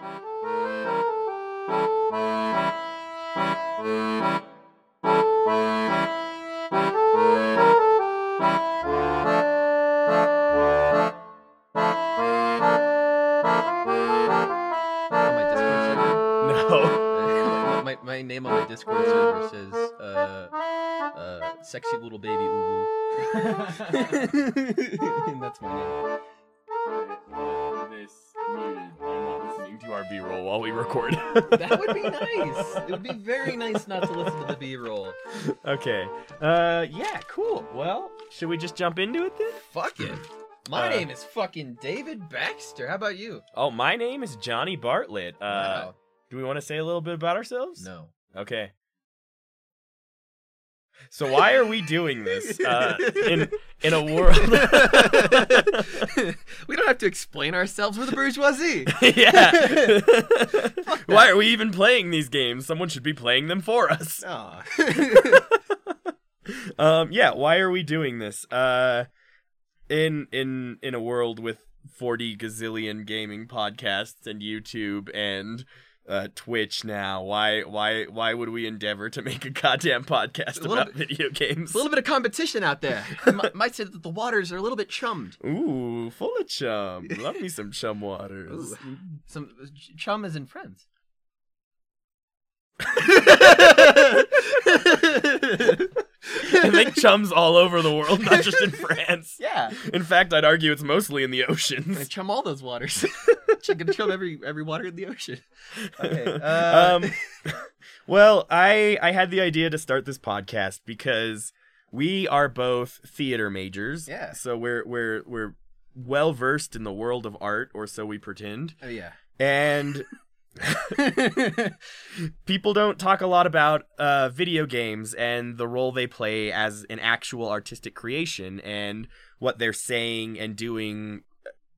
My Discord server. No. my, my name on my Discord server says uh, uh, sexy little baby uwu. and that's my name. Listening to our B-roll while we record. That would be nice. It would be very nice not to listen to the B roll. okay. Uh, yeah, cool. Well, should we just jump into it then? Fuck it. My Uh, name is fucking David Baxter. How about you? Oh, my name is Johnny Bartlett. Uh, wow. do we want to say a little bit about ourselves? No. Okay. So why are we doing this uh, in in a world? we don't have to explain ourselves. We're the bourgeoisie. yeah. why are we even playing these games? Someone should be playing them for us. Aw. Um, yeah. Why are we doing this? Uh, in in in a world with forty gazillion gaming podcasts and YouTube and uh, Twitch now, why why why would we endeavor to make a goddamn podcast A about video games? A little bit of competition out there. I might say that the waters are a little bit chummed. Ooh, full of chum. Love me some chum waters. Ooh. Some chum is in friends. I think chum's all over the world, not just in France. Yeah, In fact, I'd argue it's mostly in the oceans. I chum all those waters. Check and chum every every water in the ocean. Okay. Uh, um, well, I I had the idea to start this podcast because we are both theater majors. Yeah. So we're we're we're well versed in the world of art, or so we pretend. oh yeah. And people don't talk a lot about uh, video games and the role they play as an actual artistic creation and what they're saying and doing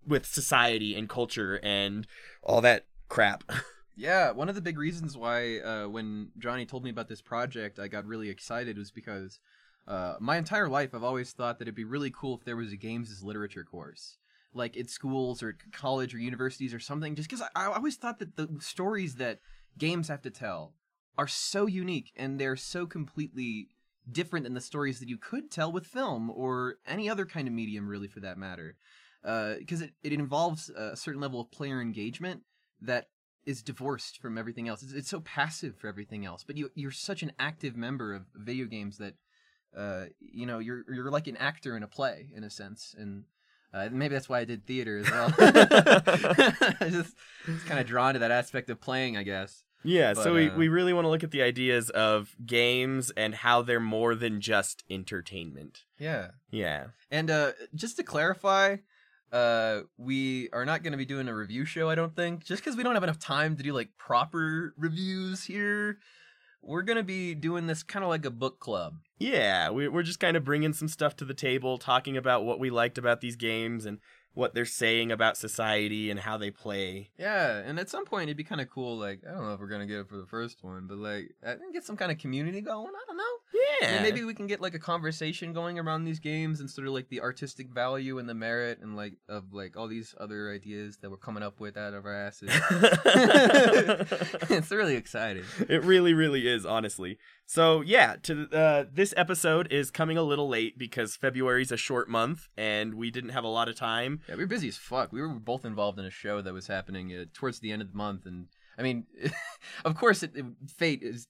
with society and culture and all that crap. Yeah, one of the big reasons why uh, when Johnny told me about this project, I got really excited was because uh, my entire life I've always thought that it'd be really cool if there was a games as literature course, like at schools or college or universities or something. Just because I, I always thought that the stories that games have to tell are so unique and they're so completely different than the stories that you could tell with film or any other kind of medium, really, for that matter. Because it, it involves a certain level of player engagement that is divorced from everything else. It's, it's so passive for everything else. But you you're such an active member of video games that uh you know you're you're like an actor in a play in a sense, and uh, maybe that's why I did theater as well. I just just kind of drawn to that aspect of playing, I guess. Yeah, so we, uh, we really want to look at the ideas of games and how they're more than just entertainment. Yeah. Yeah. And uh just to clarify, uh we are not going to be doing a review show, I don't think, just cuz we don't have enough time to do like proper reviews here. We're going to be doing this kind of like a book club. Yeah, we, we're just kind of bringing some stuff to the table, talking about what we liked about these games and what they're saying about society and how they play. Yeah, and at some point it'd be kind of cool like, I don't know if we're going to get it for the first one, but like I think get some kind of community going. I don't know. Yeah. maybe we can get like a conversation going around these games and sort of like the artistic value and the merit and like of like all these other ideas that we're coming up with out of our asses. it's really exciting. it really, really is, honestly. So yeah, to uh, this episode is coming a little late because February's a short month and we didn't have a lot of time. Yeah, we were busy as fuck. We were both involved in a show that was happening uh, towards the end of the month, and I mean, of course, it, it, fate is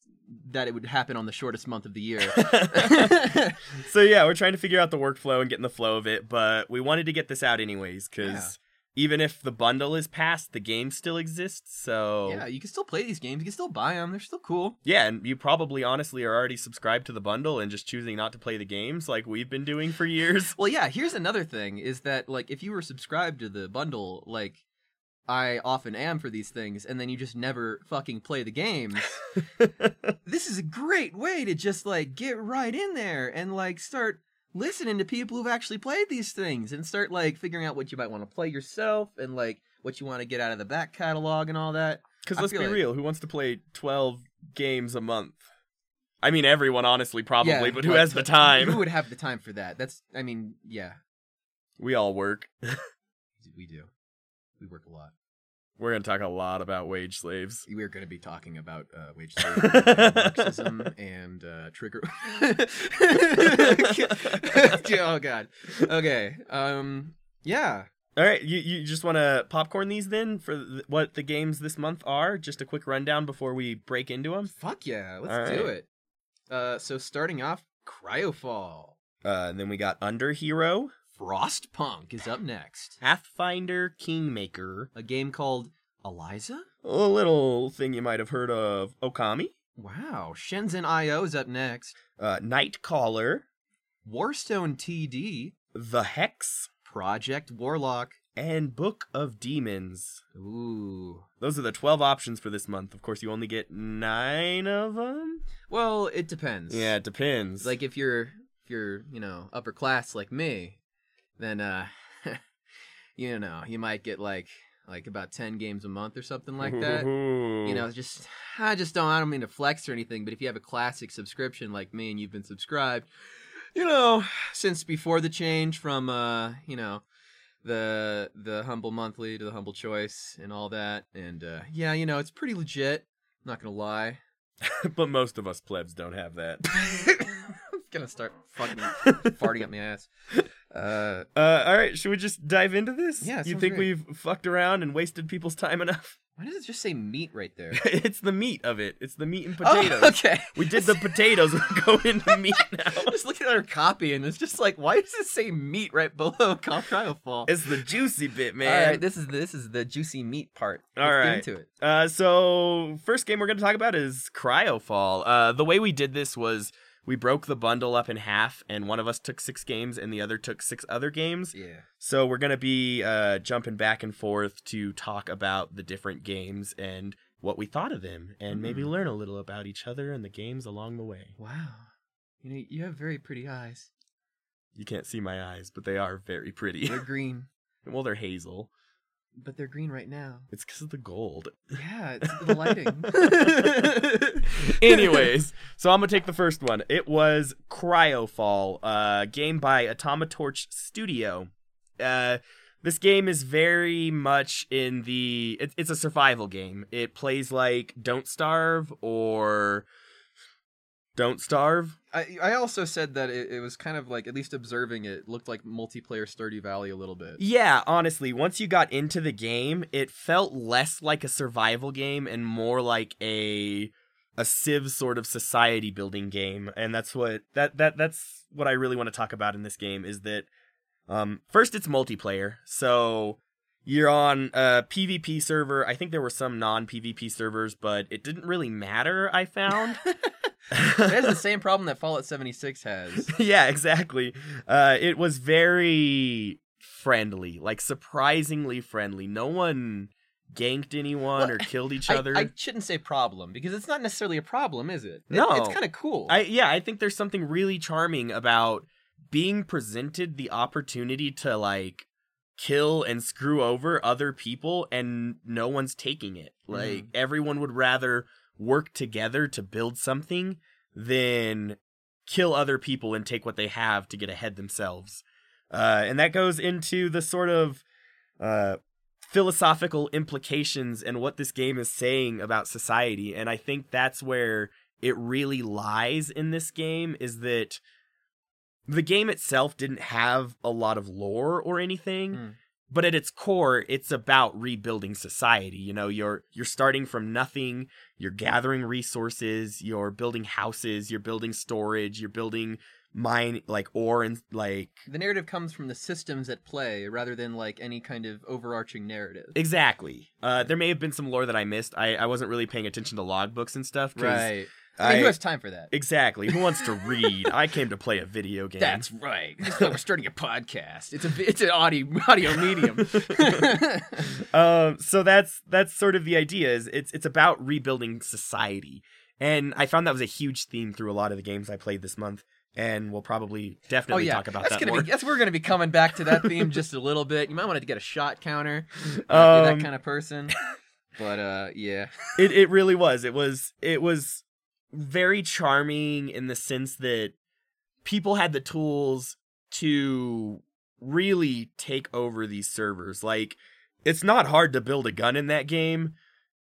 that it would happen on the shortest month of the year. so yeah, we're trying to figure out the workflow and get in the flow of it, but we wanted to get this out anyways because Yeah. Even if the bundle is passed, the game still exists. So yeah, you can still play these games. You can still buy them. They're still cool. Yeah, and you probably honestly are already subscribed to the bundle and just choosing not to play the games like we've been doing for years. Well, yeah. Here's another thing: is that like if you were subscribed to the bundle, like I often am for these things, and then you just never fucking play the games. this is a great way to just like get right in there and like start listening to people who've actually played these things and start like figuring out what you might want to play yourself and like what you want to get out of the back catalog and all that. Because let's be like- real, who wants to play 12 games a month? I mean, everyone, honestly, probably, Yeah, but who has the time? Who would have the time for that? That's I mean, yeah, We all work. we do. We work a lot. We're gonna talk a lot about wage slaves. We're going to be talking about uh, wage slavery, and Marxism, and uh, trigger. oh God. Okay. Um. Yeah. All right, you you just want to popcorn these then for th- what the games this month are? Just a quick rundown before we break into them. Fuck yeah. Let's All do right. it. Uh. So starting off, Cryofall. Uh, and then we got Under Hero, Frostpunk is up next. Pathfinder, Kingmaker, A game called Eliza. a little thing you might have heard of, Okami, Wow. Shenzhen IO is up next. uh, Nightcaller, Warstone TD. The Hex, Project Warlock. and Book of Demons. Ooh. Those are the 12 options for this month. Of course, you only get nine of them. Well, it depends. Yeah, it depends. Like if you're if you're, you know, upper class like me, then uh you know, you might get like like about 10 games a month or something like that. You know, just I just don't I don't mean to flex or anything, but if you have a classic subscription like me and you've been subscribed, you know, since before the change from uh, you know, the the humble monthly to the humble choice and all that and uh yeah, you know, it's pretty legit. Not going to lie. but most of us plebs don't have that. I'm gonna start fucking farting up my ass. Uh, Uh, all right, should we just dive into this? Yeah, it you sounds think great. we've fucked around and wasted people's time enough? why does it just say meat right there? it's the meat of it. It's the meat and Oh, potatoes. okay. We did the potatoes. We're going into meat now. just looking at our copy and it's just like, why does it say meat right below Cryofall? It's the juicy bit, man. All right, this is this is the juicy meat part. All Let's right. get into it. Uh, so first game we're going to talk about is Cryofall. Uh, the way we did this was we broke the bundle up in half, and one of us took six games, and the other took six other games. Yeah. So we're going to be uh, jumping back and forth to talk about the different games and what we thought of them, and maybe Mm. learn a little about each other and the games along the way. Wow. You know, you have very pretty eyes. You can't see my eyes, but they are very pretty. They're green, well, they're hazel. But they're green right now. It's because of the gold. Yeah, it's the lighting. Anyways, so I'm gonna take the first one. It was Cryofall, uh, game by AtomicTorch Studio. Uh, this game is very much in the. It, it's a survival game. It plays like Don't Starve or Don't Starve. I I also said that it, it was kind of like at least observing it looked like multiplayer Stardew Valley a little bit. Yeah, honestly, once you got into the game, it felt less like a survival game and more like a a civ sort of society building game. And that's what that that that's what I really want to talk about in this game is that um first it's multiplayer. So you're on a PvP server. I think there were some non-PvP servers, but it didn't really matter, I found. It has the same problem that Fallout 76 has. yeah, exactly. Uh, it was very friendly, like surprisingly friendly. No one ganked anyone Well, or killed each I, other. I shouldn't say problem because it's not necessarily a problem, is it? It- No. it's kind of cool. I yeah, I think there's something really charming about being presented the opportunity to like kill and screw over other people and no one's taking it. Like everyone would rather work together to build something than kill other people and take what they have to get ahead themselves. Uh, and that goes into the sort of uh, philosophical implications and what this game is saying about society. And I think that's where it really lies in this game is that the game itself didn't have a lot of lore or anything Mm. But at its core it's about rebuilding society. You know you're you're starting from nothing. You're gathering resources. You're building houses. You're building storage. You're building mine like ore and like the narrative comes from the systems at play rather than like any kind of overarching narrative. exactly. Uh there may have been some lore that i missed. I i wasn't really paying attention to logbooks and stuff Right. I mean, who has time for that? exactly who wants to read i came to play a video game That's right. That's why we're starting a podcast. It's a it's an audio audio medium. um so that's that's sort of the idea is it's it's about rebuilding society and i found that was a huge theme through a lot of the games i played this month and we'll probably oh definitely yeah, talk about that's that gonna more be. That's we're gonna be coming back to that theme just a little bit. You might want to get a shot counter. Uh, Um, that kind of person. But uh, yeah. it it really was it was it was very charming in the sense that people had the tools to really take over these servers like it's not hard to build a gun in that game,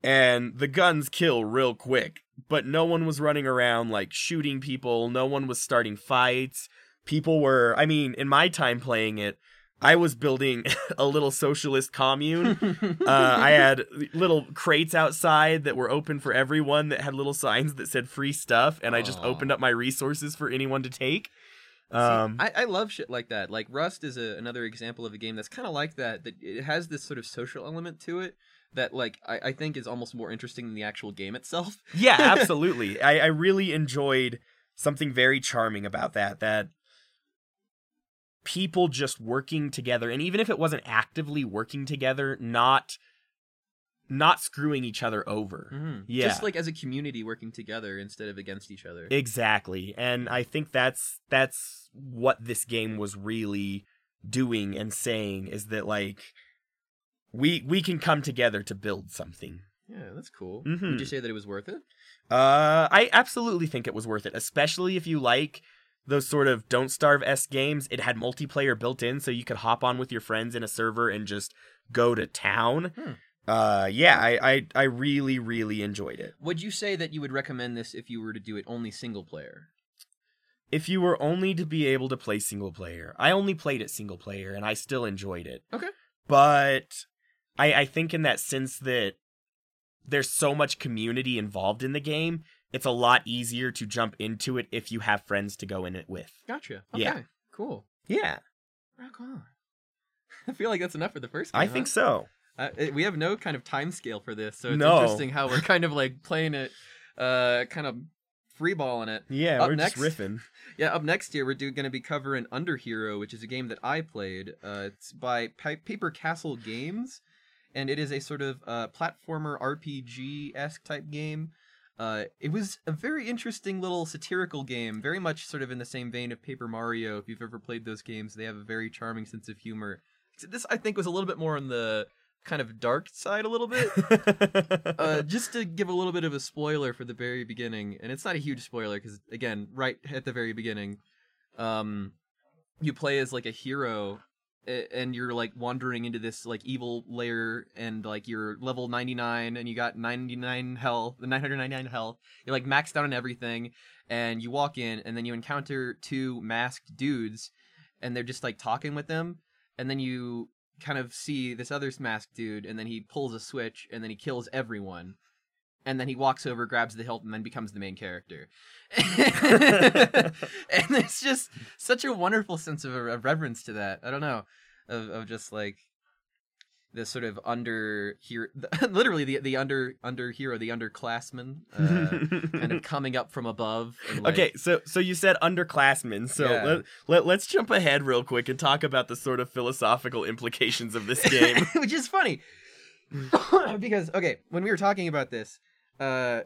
and the guns kill real quick. But no one was running around like shooting people. No one was starting fights. People were, I mean, in my time playing it, I was building a little socialist commune. Uh, I had little crates outside that were open for everyone that had little signs that said free stuff, and I just opened up my resources for anyone to take. See, Um, I, I love shit like that. Like Rust is a, another example of a game that's kind of like that. That it has this sort of social element to it that, like, I, I think is almost more interesting than the actual game itself. Yeah, absolutely. I, I really enjoyed something very charming about that. That people just working together, and even if it wasn't actively working together, not not screwing each other over. Mm-hmm. Yeah. just like as a community working together instead of against each other. Exactly. And I think that's that's what this game was really doing and saying is that like we we can come together to build something. yeah, that's cool. Mhm. Would you say that it was worth it? Uh, I absolutely think it was worth it, especially if you like those sort of Don't Starve s games. It had multiplayer built in, so you could hop on with your friends in a server and just go to town. Hmm. Uh, yeah, I, I I really really enjoyed it. Would you say that you would recommend this if you were to do it only single player? If you were only to be able to play single player, I only played it single player, and I still enjoyed it. Okay. but I I think in that sense that there's so much community involved in the game. It's a lot easier to jump into it if you have friends to go in it with. Gotcha. Okay. Yeah. Cool. Yeah, Rock on. I feel like that's enough for the first game. I huh? think so. Uh, it- we have no kind of time scale for this, so it's No. interesting how we're kind of like playing it, uh, kind of freeballing it. Yeah, Up we're next- just riffing. Yeah, up next year we're going to be covering Under Hero, which is a game that I played. Uh, it's by Pa- Paper Castle Games, and it is a sort of uh, platformer RPG esque type game. Uh, it was a very interesting little satirical game, very much sort of in the same vein of Paper Mario. If you've ever played those games, they have a very charming sense of humor. This, I think, was a little bit more on the kind of dark side a little bit. uh, just to give a little bit of a spoiler for the very beginning, and it's not a huge spoiler because again, right at the very beginning, um, you play as like a hero, and you're like wandering into this like evil lair, and like you're level 99, and you got 99 health, the 999 health. You're like maxed out on everything, and you walk in, and then you encounter two masked dudes, and they're just like talking with them, and then you kind of see this other masked dude, and then he pulls a switch, and then he kills everyone. And then he walks over, grabs the hilt, and then becomes the main character. and it's just such a wonderful sense of, of reverence to that. I don't know, of, of just like this sort of under hero, literally the the under under hero, the underclassman, uh, kind of coming up from above. like- okay, so so you said underclassmen. So Yeah. let, let let's jump ahead real quick and talk about the sort of philosophical implications of this game. which is funny because okay when we were talking about this uh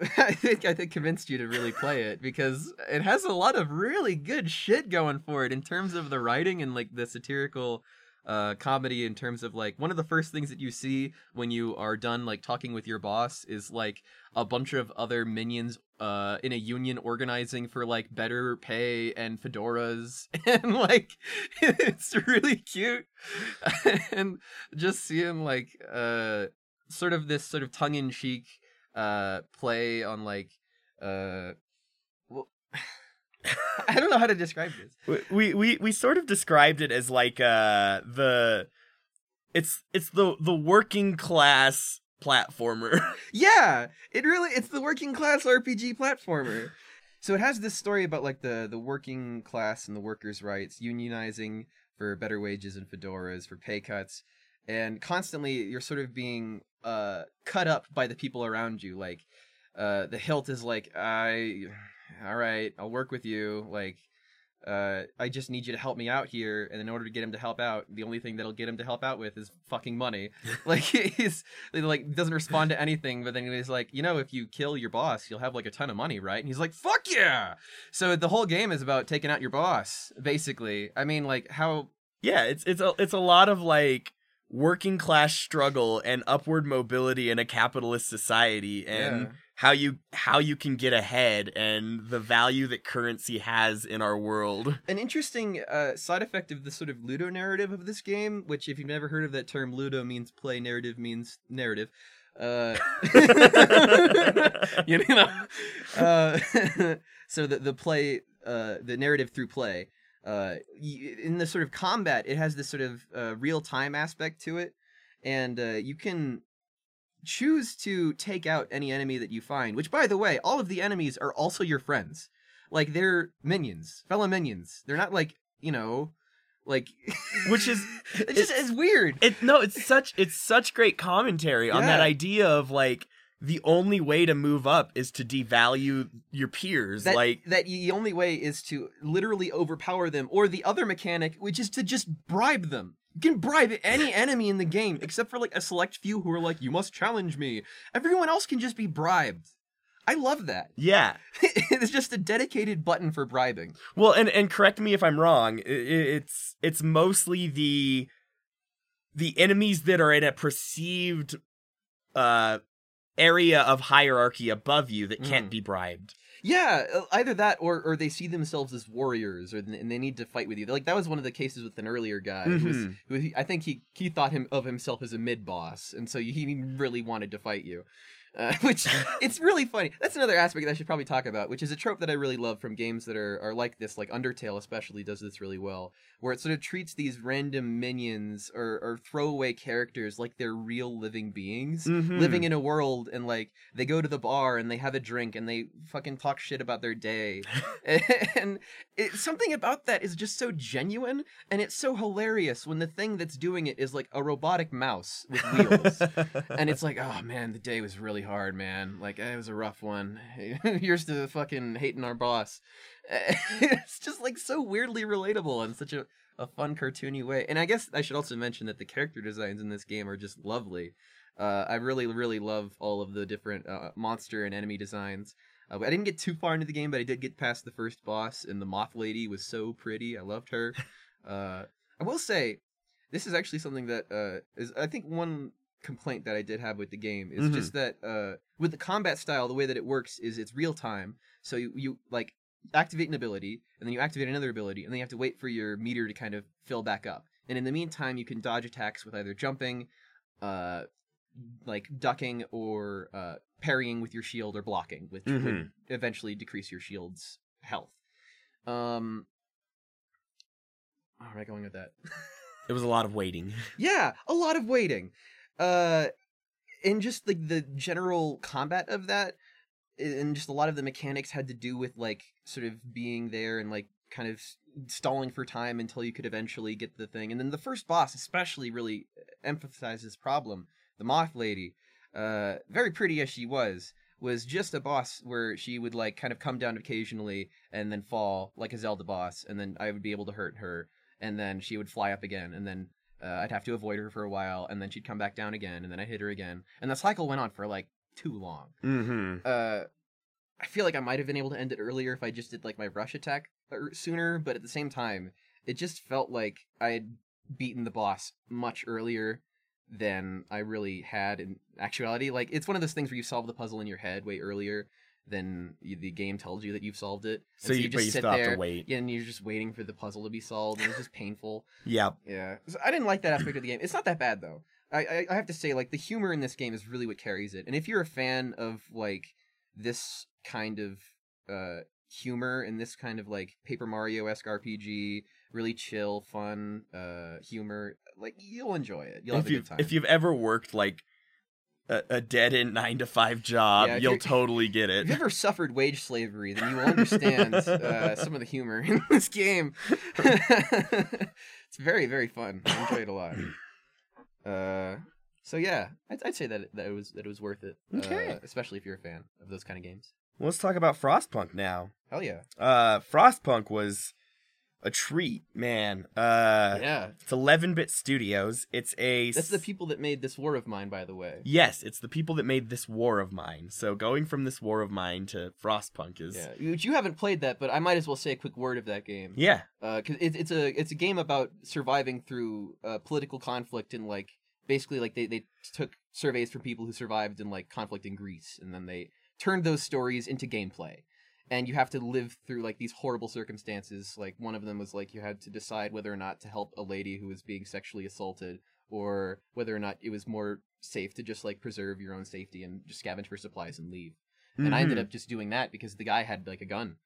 i think i think convinced you to really play it because it has a lot of really good shit going for it in terms of the writing and like the satirical uh comedy in terms of like one of the first things that you see when you are done like talking with your boss is like a bunch of other minions uh in a union organizing for like better pay and fedoras and like it's really cute. And just seeing like uh sort of this sort of tongue-in-cheek uh play on like uh well I don't know how to describe this. we we we sort of described it as like uh the it's it's the the working class platformer. Yeah, it really it's the working class RPG platformer. So it has this story about like the the working class and the workers' rights, unionizing for better wages and fedoras, for pay cuts, and constantly you're sort of being uh cut up by the people around you. Like uh the hilt is like, I all right, I'll work with you. Like uh, I just need you to help me out here, and in order to get him to help out, the only thing that'll get him to help out with is fucking money. like he's like doesn't respond to anything, but then he's like, you know, if you kill your boss, you'll have like a ton of money, right? And he's like, fuck yeah! So the whole game is about taking out your boss, basically. I mean, like how yeah, it's it's a it's a lot of like working class struggle and upward mobility in a capitalist society and Yeah. how you how you can get ahead and the value that currency has in our world. An interesting uh, side effect of the sort of Ludo narrative of this game, which if you've never heard of that term, Ludo means play, narrative means narrative. Uh, you know, uh, so the the play, uh, the narrative through play. Uh, in the sort of combat, it has this sort of uh, real time aspect to it, and uh, you can choose to take out any enemy that you find. Which, by the way, all of the enemies are also your friends. Like they're minions, fellow minions. They're not like you know, like Which is it just is weird. it no, it's such it's such great commentary on that idea of like the only way to move up is to devalue your peers. that, like that the only way is to literally overpower them or the other mechanic which is to just bribe them you can bribe any enemy in the game except for like a select few who are like you must challenge me everyone else can just be bribed i love that yeah. it's just a dedicated button for bribing Well, and and correct me if I'm wrong. It's it's mostly the the enemies that are in a perceived uh area of hierarchy above you that can't Mhm. be bribed. yeah uh, either that or or they see themselves as warriors or and they need to fight with you like that was one of the cases with an earlier guy who was, who i think he he thought him of himself as a mid boss and so he really wanted to fight you uh, which it's really funny. That's another aspect that I should probably talk about, which is a trope that I really love from games that are, are like this, like Undertale especially does this really well, where it sort of treats these random minions or, or throwaway characters like they're real living beings. Mhm. Living in a world and like they go to the bar and they have a drink and they fucking talk shit about their day. and it, something about that is just so genuine and it's so hilarious when the thing that's doing it is like a robotic mouse with wheels and it's like, oh man, the day was really hard, man. Like it was a rough one. Here's to fucking hating our boss. it's just like so weirdly relatable in such a, a fun cartoony way. And I guess I should also mention that the character designs in this game are just lovely. Uh, I really, really love all of the different uh, monster and enemy designs. Uh, I didn't get too far into the game, but I did get past the first boss, and the Moth Lady was so pretty. I loved her. Uh, I will say, this is actually something that uh, is, I think, one complaint that I did have with the game is Mhm. just that uh, with the combat style, the way that it works is it's real time. So you, you like activate an ability, and then you activate another ability, and then you have to wait for your meter to kind of fill back up. And in the meantime, you can dodge attacks with either jumping, uh, like ducking, or uh, parrying with your shield or blocking, which would Mhm. eventually decrease your shield's health. Um, where am I going with that? It was a lot of waiting. yeah, a lot of waiting. Uh, and just like the general combat of that, and just a lot of the mechanics had to do with like sort of being there and like kind of stalling for time until you could eventually get the thing. And then the first boss especially really emphasized this problem. The Moth Lady, uh, very pretty as she was, was just a boss where she would like kind of come down occasionally and then fall like a Zelda boss, and then I would be able to hurt her, and then she would fly up again, and then uh, I'd have to avoid her for a while, and then she'd come back down again, and then I hit her again, and the cycle went on for like too long. Mm-hmm. Uh, I feel like I might have been able to end it earlier if I just did like my rush attack er- sooner, but at the same time, it just felt like I had beaten the boss much earlier than I really had in actuality. Like it's one of those things where you solve the puzzle in your head way earlier you, the game tells you that you've solved it. So you- but you still have to wait. Yeah, and you're just waiting for the puzzle to be solved, and it's just painful. Yeah. Yeah, so I didn't like that aspect of the game. It's not that bad though. I, I I have to say, like the humor in this game is really what carries it. And if you're a fan of like this kind of uh humor and this kind of like Paper Mario esque RPG, really chill, fun uh humor, like you'll enjoy it. You'll have a good time. if you've ever worked like a, a dead end nine to five job, Yeah, you'll totally get it. if you've ever suffered wage slavery, then you will understand uh, some of the humor in this game. it's very, very fun. I enjoy it a lot. Uh, so yeah, I'd, I'd say that it, that it was that it was worth it. Okay. uh, especially if you're a fan of those kind of games. Let's talk about Frostpunk now. Hell yeah, Uh, Frostpunk was a treat, man. Uh, yeah. it's 11-bit studios. It's a That's the people that made this war of mine, by the way. Yes, it's the people that made this war of mine. So going from this war of mine to Frostpunk is Yeah, which you haven't played that, but I might as well say a quick word of that game. yeah. because it's it's a it's a game about surviving through uh, political conflict and like basically like they they took surveys from people who survived in like conflict in Greece, and then they turned those stories into gameplay. And you have to live through like these horrible circumstances. Like one of them was like you had to decide whether or not to help a lady who was being sexually assaulted, or whether or not it was more safe to just like preserve your own safety and just scavenge for supplies and leave. And I ended Mhm. up just doing that because the guy had like a gun,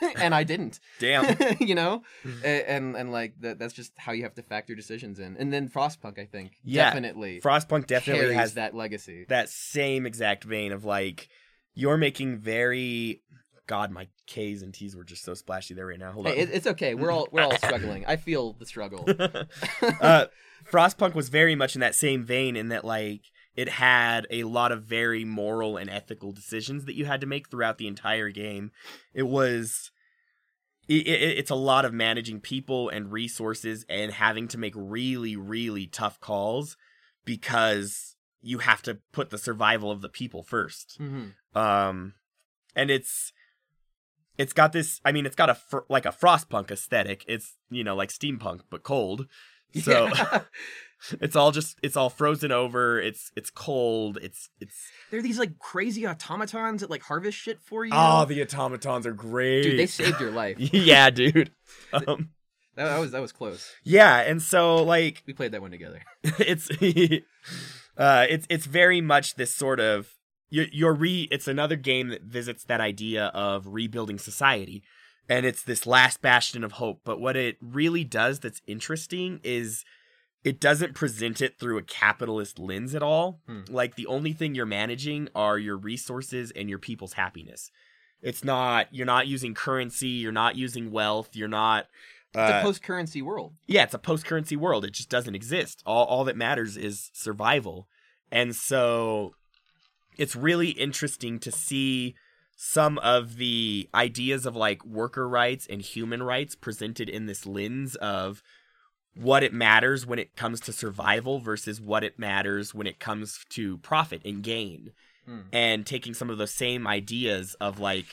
and I didn't. damn. you know, A- and and like that that's just how you have to factor decisions in. And then Frostpunk, I think, Yeah, definitely Frostpunk definitely has that legacy. that same exact vein of like you're making very God, my K's and T's were just so splashy there right now. Hold Hey, on. it's okay. We're all we're all struggling. I feel the struggle. uh, Frostpunk was very much in that same vein in that like it had a lot of very moral and ethical decisions that you had to make throughout the entire game. It was it, it, it's a lot of managing people and resources and having to make really really tough calls because you have to put the survival of the people first hmm um and it's it's got this i mean it's got a fr- like a frostpunk aesthetic it's you know like steampunk but cold so Yeah. it's all just it's all frozen over it's it's cold it's it's there are these like crazy automatons that like harvest shit for you. oh the automatons are great dude, they saved your life. yeah dude um That, that was that was close. yeah and so like We played that one together. it's uh it's it's very much this sort of you're, you're re it's another game that visits that idea of rebuilding society and it's this last bastion of hope but what it really does that's interesting is it doesn't present it through a capitalist lens at all Hmm. like the only thing you're managing are your resources and your people's happiness it's not you're not using currency you're not using wealth you're not It's uh, a post currency world. yeah, it's a post currency world. It just doesn't exist. All all that matters is survival. And so it's really interesting to see some of the ideas of like worker rights and human rights presented in this lens of what it matters when it comes to survival versus what it matters when it comes to profit and gain Hmm. and taking some of those same ideas of like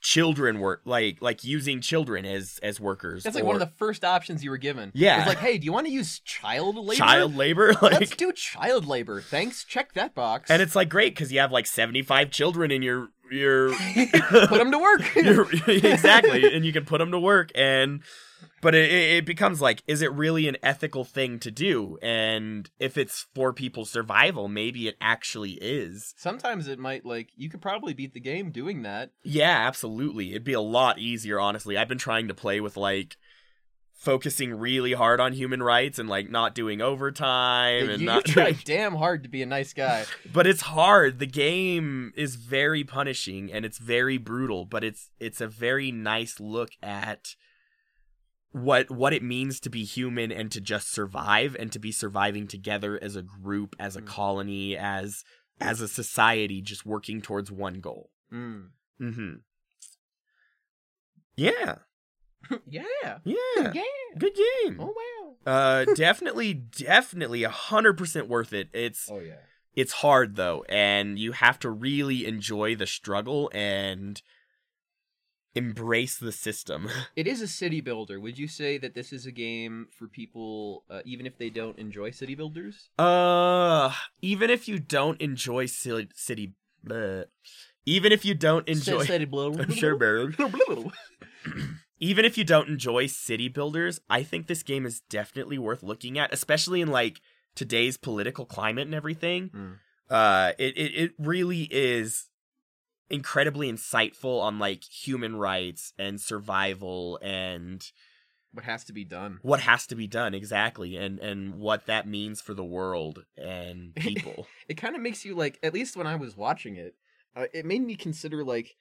children work like like using children as as workers That's like one of the first options you were given. Yeah. It's like, hey, do you want to use child labor? child labor Let's do child labor. Thanks. Check that box. and it's like great because you have like 75 children in your your put them to work. exactly and you can put them to work and but it, it becomes like is it really an ethical thing to do? And if it's for people's survival maybe it actually is. Sometimes it might like you could probably beat the game doing that. yeah absolutely. It'd be a lot easier honestly. I've been trying to play with like focusing really hard on human rights and like not doing overtime and you not try damn hard to be a nice guy. but it's hard. The game is very punishing and it's very brutal but it's it's a very nice look at what what it means to be human and to just survive and to be surviving together as a group as a Mm. colony as as a society just working towards one goal Mm. mm-hmm yeah Yeah. yeah Yeah. good game Oh wow. uh definitely definitely a hundred percent worth it it's Oh yeah. it's hard though and you have to really enjoy the struggle and embrace the system It is a city builder. Would you say that this is a game for people, uh, even if they don't enjoy city builders? uh even if you don't enjoy city, city bleh. even if you don't enjoy City builder. Sure even if you don't enjoy city builders i think this game is definitely worth looking at especially in like today's political climate and everything Mm. uh it, it it really is incredibly insightful on like human rights and survival and What has to be done? what has to be done exactly and and what that means for the world and people It kind of makes you like. At least when I was watching it, uh, it made me consider like.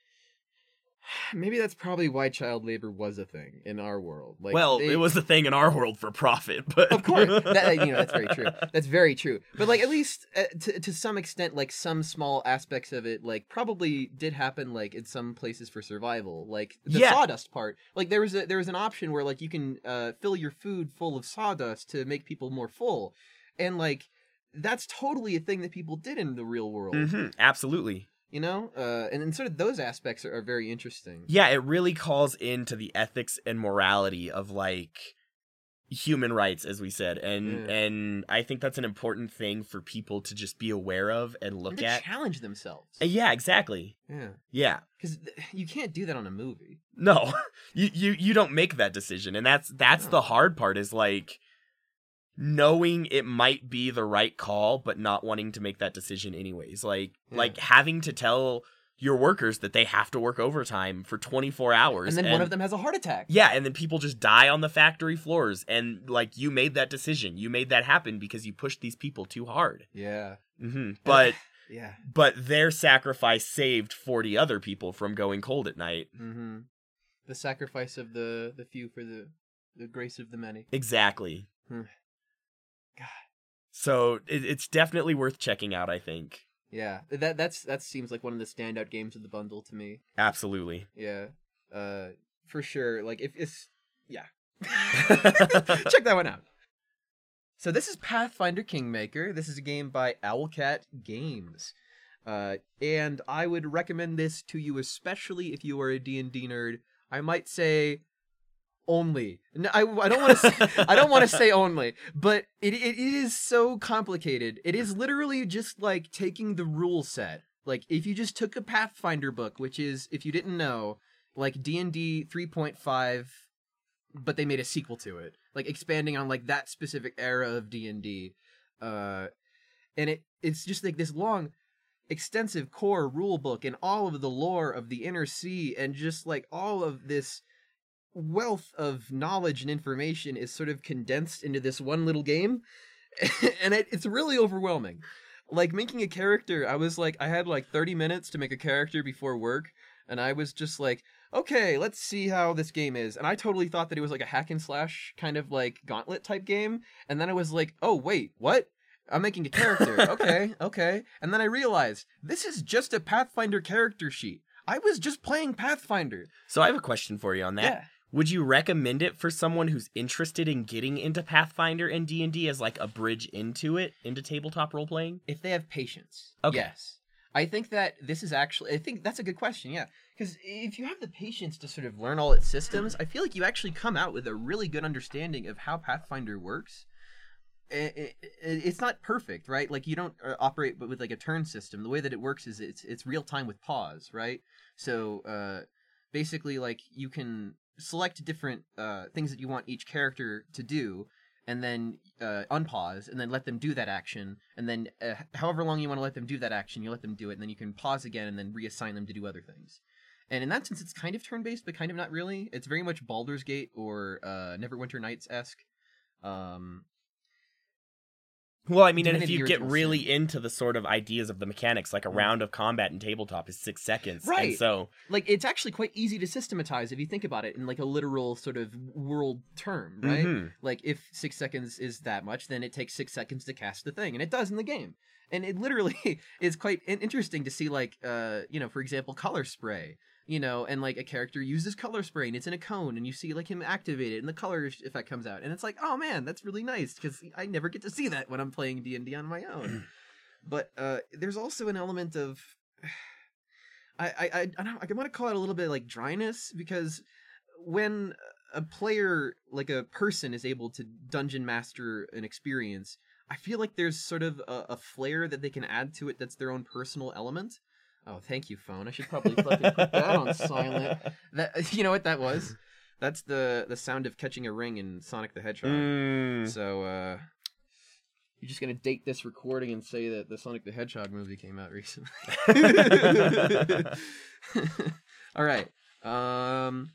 Maybe that's probably why child labor was a thing in our world. Like, well they- it was a thing in our world for profit but of course. That, you know that's very true. That's very true. But like at least uh, to, to some extent like some small aspects of it like probably did happen like in some places for survival. Like the Yeah. sawdust part like there was a there was an option where like you can uh, fill your food full of sawdust to make people more full. And like that's totally a thing that people did in the real world. Mhm, absolutely you know uh, and, and sort of those aspects are, are very interesting yeah it really calls into the ethics and morality of like human rights as we said and Yeah. and i think that's an important thing for people to just be aware of and look And at challenge themselves. Uh, yeah exactly Yeah, yeah because you can't do that on a movie. no you you you don't make that decision and that's that's No. the hard part is like knowing it might be the right call but not wanting to make that decision anyways like Yeah. like having to tell your workers that they have to work overtime for 24 hours And then one of them has a heart attack. yeah and then people just die on the factory floors and like you made that decision you made that happen because you pushed these people too hard Yeah. hmm but Yeah. but their sacrifice saved 40 other people from going cold at night Mm-hmm. The sacrifice of the the few for the the grace of the many. exactly Hmm. God. so it, it's definitely worth checking out i think Yeah. That that's that seems like one of the standout games of the bundle to me. absolutely Yeah. Uh for sure. Like if it's yeah. Check that one out. So this is Pathfinder Kingmaker. This is a game by Owlcat Games. Uh, and I would recommend this to you especially if you are a D&D nerd. I might say only. No, I, I don't want to say I don't want to say only, but it, it is so complicated. It is literally just like taking the rule set. Like if you just took a Pathfinder book, which is if you didn't know, like D&D 3.5 but they made a sequel to it, like expanding on like that specific era of D&D. Uh and it it's just like this long extensive core rule book and all of the lore of the inner sea and just like all of this wealth of knowledge and information is sort of condensed into this one little game and it, it's really overwhelming. Like making a character i was like i had like 30 minutes to make a character before work and i was just like okay let's see how this game is. And i totally thought that it was like a hack and slash kind of like gauntlet type game and then i was like oh wait what? I'm making a character. Okay okay. And then i realized this is just a pathfinder character sheet. I was just playing pathfinder. So i have a question for you on that. Yeah would you recommend it for someone who's interested in getting into pathfinder and d&d as like a bridge into it into tabletop role playing if they have patience. Okay. Yes. I think that this is actually I think that's a good question, yeah. Because if you have the patience to sort of learn all its systems, I feel like you actually come out with a really good understanding of how Pathfinder works. I- I- I- It's not perfect, right? Like you don't uh, operate with like a turn system. The way that it works is it's it's real time with pause, right? So uh, basically, like you can select different uh, things that you want each character to do, and then uh, unpause and then let them do that action and then uh, however long you want to let them do that action you let them do it and then you can pause again and then reassign them to do other things. And in that sense it's kind of turn-based but kind of not really. It's very much Baldur's Gate or uh, Neverwinter Nights-esque. Um, Well, I mean, and if you get really into the sort of ideas of the mechanics, like a Mm. round of combat in tabletop is six seconds, Right. And so, like it's actually quite easy to systematize if you think about it in like a literal sort of world term right Mhm. like if six seconds is that much then it takes six seconds to cast the thing and it does in the game and it literally is quite interesting to see like uh you know for example color spray you know and like a character uses color spray and it's in a cone and you see like him activate it and the color effect comes out and it's like oh man that's really nice because i never get to see that when i'm playing d&d on my own but uh there's also an element of I I I, I, don't, I want to call it a little bit like dryness because when a player like a person is able to dungeon master an experience, I feel like there's sort of a, a flair that they can add to it that's their own personal element. Oh, thank you, phone. I should probably fucking put that on silent. That you know what that was? That's the the sound of catching a ring in Sonic the Hedgehog. Mm. So uh you're just gonna date this recording and say that the Sonic the Hedgehog movie came out recently. All right. Um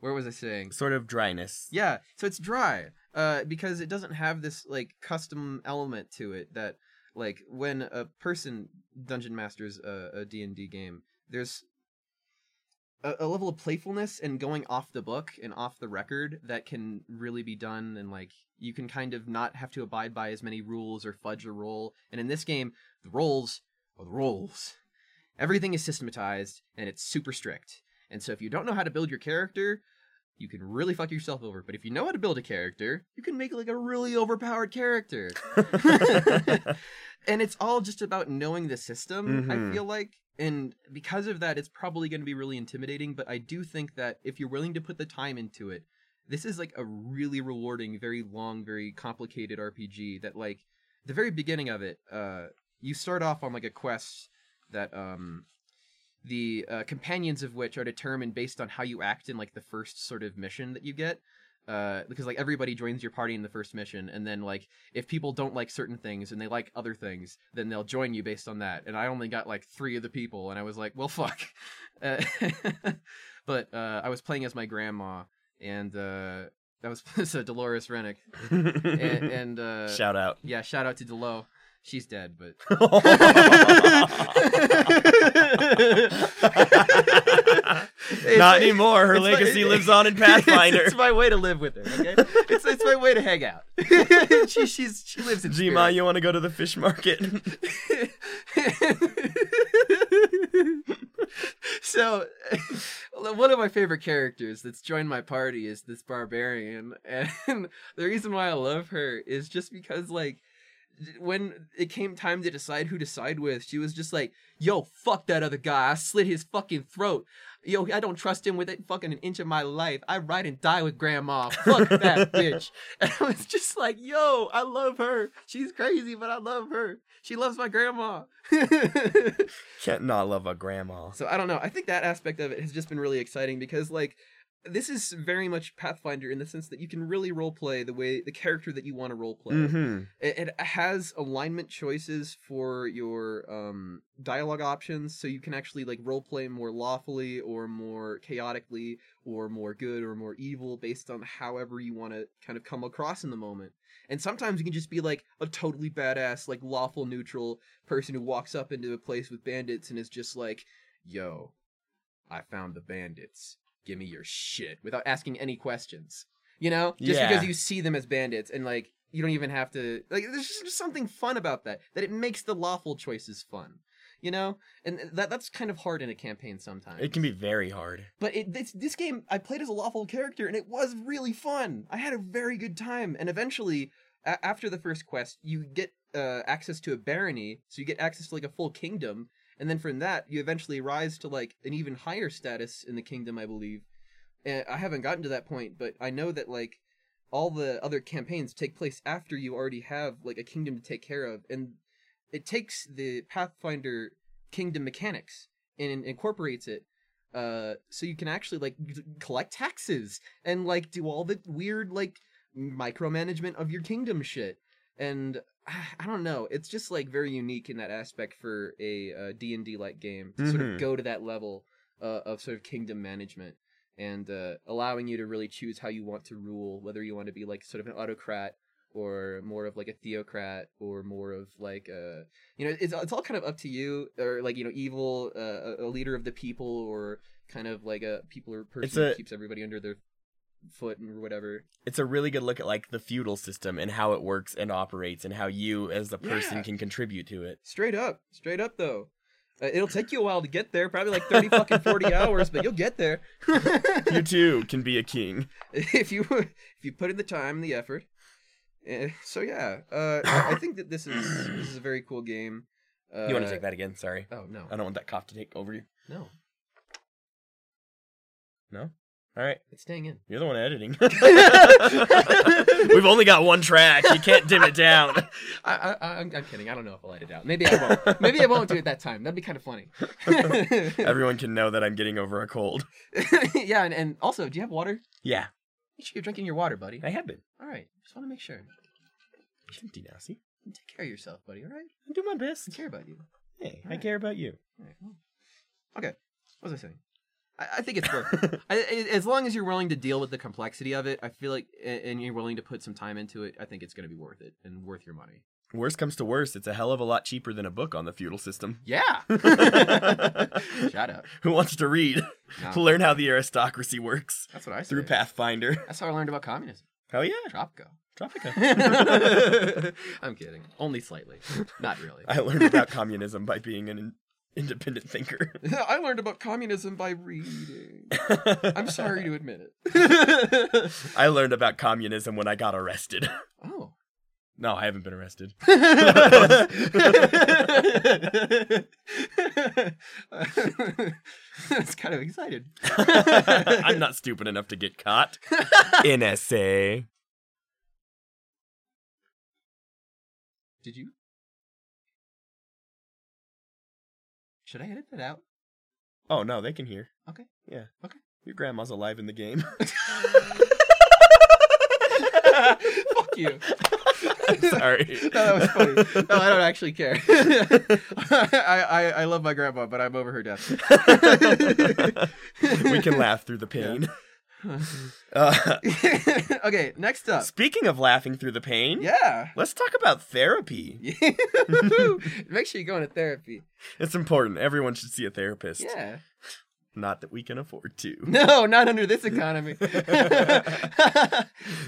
where was I saying? sort of dryness. Yeah, so it's dry. Uh because it doesn't have this like custom element to it that like when a person dungeon masters a, a D&D game, there's a, a level of playfulness and going off the book and off the record that can really be done and like you can kind of not have to abide by as many rules or fudge a roll and in this game the rolls are the rolls everything is systematized and it's super strict. And so if you don't know how to build your character you can really fuck yourself over but if you know how to build a character you can make like a really overpowered character and it's all just about knowing the system Mhm. i feel like and because of that it's probably going to be really intimidating but i do think that if you're willing to put the time into it this is like a really rewarding, very long, very complicated RPG that like the very beginning of it, uh, you start off on like a quest that um the uh, companions of which are determined based on how you act in like the first sort of mission that you get. Uh, because like everybody joins your party in the first mission and then like if people don't like certain things and they like other things then they'll join you based on that. And i only got like three of the people and i was like well fuck. Uh, but uh, i was playing as my grandma and uh, that was so dolores rennick. And, and uh, Shout out. yeah shout out to delo. She's dead but Not anymore. Her it's my- legacy lives on in Pathfinder. it's my way to live with her. Okay, it's it's my way to hang out. she she's she lives in spirit. you want to go to the fish market? so one of my favorite characters that's joined my party is this barbarian and the reason why i love her is just because like when it came time to decide who to side with she was just like yo fuck that other guy. I slit his fucking throat. Yo i don't trust him with it fucking an inch of my life. I ride and die with grandma. Fuck that bitch. And i was just like yo i love her. She's crazy but i love her. She loves my grandma. Can't not love a grandma. so I don't know. I think that aspect of it has just been really exciting because like this is very much Pathfinder in the sense that you can really role play the way the character that you want to role play. Mm-hmm. It, it has alignment choices for your um, dialogue options, so you can actually like role play more lawfully or more chaotically or more good or more evil based on however you want to kind of come across in the moment. And sometimes you can just be like a totally badass, like lawful neutral person who walks up into a place with bandits and is just like, "Yo, I found the bandits. Give me your shit," without asking any questions. You know, just Yeah. because you see them as bandits and like you don't even have to like. There's just something fun about that. That it makes the lawful choices fun. You know, and that that's kind of hard in a campaign sometimes. It can be very hard. But it, this this game, I played as a lawful character, and it was really fun. I had a very good time, and eventually, a- after the first quest, you get uh, access to a barony, so you get access to like a full kingdom, and then from that, you eventually rise to like an even higher status in the kingdom, I believe. And I haven't gotten to that point, but I know that like all the other campaigns take place after you already have like a kingdom to take care of, and it takes the Pathfinder kingdom mechanics and incorporates it uh so you can actually like collect taxes and like do all the weird like micromanagement of your kingdom shit and i don't know it's just like very unique in that aspect for a uh, d&d like game to sort Mhm. of go to that level uh, of sort of kingdom management and uh, allowing you to really choose how you want to rule whether you want to be like sort of an autocrat or more of like a theocrat or more of like a you know it's, it's all kind of up to you or like you know evil uh, a- a leader of the people or kind of like a people or person It's who keeps everybody under their foot and whatever It's a really good look at like the feudal system and how it works and operates and how you as the person Yeah. can contribute to it. straight up straight up though uh, it'll take you a while to get there probably like 30 fucking 40 hours but you'll get there You too can be a king. if you if you put in the time and the effort so yeah uh I, I think that this is this is a very cool game uh, You want to take that again? Sorry. oh no I don't want that cough to take over you. no No? All right. it's staying in You're the one editing. We've only got one track. You can't dim it down. I, I, I'm, I'm kidding. I don't know if I'll edit it out. Maybe I won't. Maybe I won't do it that time. That'd be kind of funny. Everyone can know that I'm getting over a cold. yeah, and, and also, do you have water? Yeah, Make sure you're drinking your water, buddy. I have been. All right. Just want to make sure. It's empty now, see? Take care of yourself, buddy. All right. I do my best. I care about you. Hey, I Alright. care about you. All right. Okay. What was I saying? I, I think it's worth. I, I- as long as you're willing to deal with the complexity of it, I feel like, and you're willing to put some time into it, I think it's going to be worth it and worth your money. Worst comes to worst, it's a hell of a lot cheaper than a book on the feudal system. Yeah. Shut up. Who wants to read? To learn how the aristocracy works that's what I said. through Pathfinder. That's how I learned about communism. Hell yeah, Tropico. Tropica. I'm kidding. Only slightly. Not really. I learned about communism by being an independent thinker. I learned about communism by reading. I'm sorry to admit it. I learned about communism when I got arrested. oh. No, I haven't been arrested. That's kind of excited. I'm not stupid enough to get caught. NSA. Did you? Should I edit that out? Oh no, they can hear. Okay. Yeah. Okay. Your grandma's alive in the game. Fuck you. I'm Sorry. No, that was funny. No, I don't actually care. I, I I love my grandma, but I'm over her death. we can laugh through the pain. Uh, okay, next up. speaking of laughing through the pain, Yeah. let's talk about therapy. Make sure you go into therapy. It's important. Everyone should see a therapist. Yeah. Not that we can afford to. No, not under this economy.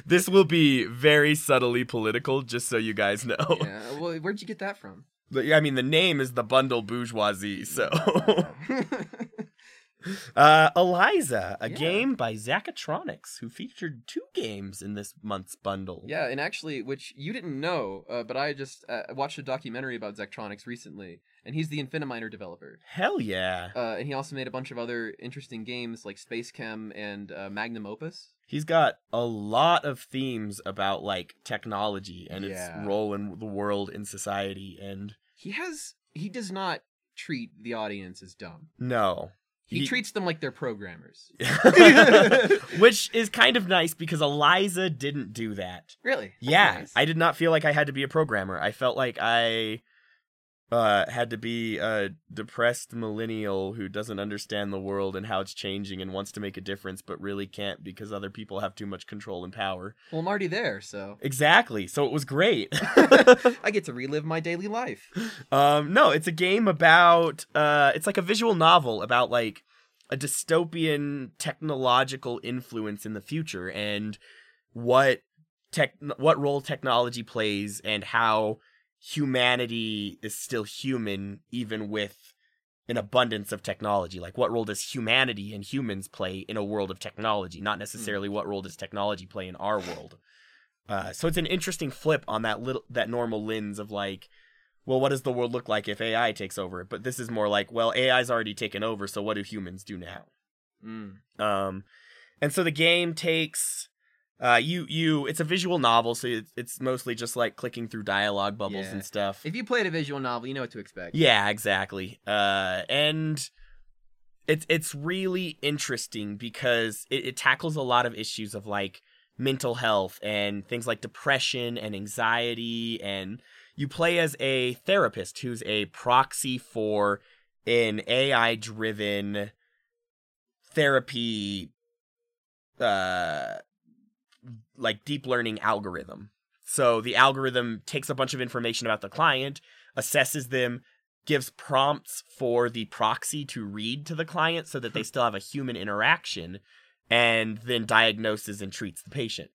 this will be very subtly political, just so you guys know. yeah. Well, where'd you get that from? But I mean, the name is the bundle bourgeoisie, so. Uh, Eliza, a Yeah. game by Zachtronics, who featured two games in this month's bundle. yeah, and actually, which you didn't know, uh, but I just uh, watched a documentary about Zachtronics recently, and he's the Infiniminer developer. Hell yeah. Uh, and he also made a bunch of other interesting games like Space Chem and uh, Magnum Opus. He's got a lot of themes about like technology and Yeah. its role in the world in society and He has he does not treat the audience as dumb. no. He, treats them like they're programmers. Which is kind of nice because Eliza didn't do that. Really? That's Yeah, nice. I did not feel like I had to be a programmer. I felt like I uh, had to be a depressed millennial who doesn't understand the world and how it's changing and wants to make a difference, but really can't because other people have too much control and power. Well, I'm already there, so Exactly. So it was great. I get to relive my daily life. um, no, it's a game about. Uh, it's like a visual novel about like a dystopian technological influence in the future and what tech what role technology plays and how humanity is still human even with an abundance of technology. Like what role does humanity and humans play in a world of technology? Not necessarily what role does technology play in our world. Uh, so it's an interesting flip on that little that normal lens of like well what does the world look like if ai takes over but this is more like well ai's already taken over so what do humans do now? Mm. um, and so the game takes uh, you you it's a visual novel, so it's, it's mostly just like clicking through dialogue bubbles Yeah. and stuff. If you played a visual novel, you know what to expect. Yeah, exactly. Uh, and it's it's really interesting because it, it tackles a lot of issues of like mental health and things like depression and anxiety and you play as a therapist who's a proxy for an AI driven therapy uh like deep learning algorithm. So the algorithm takes a bunch of information about the client, assesses them, gives prompts for the proxy to read to the client so that they hmm. still have a human interaction, and then diagnoses and treats the patient.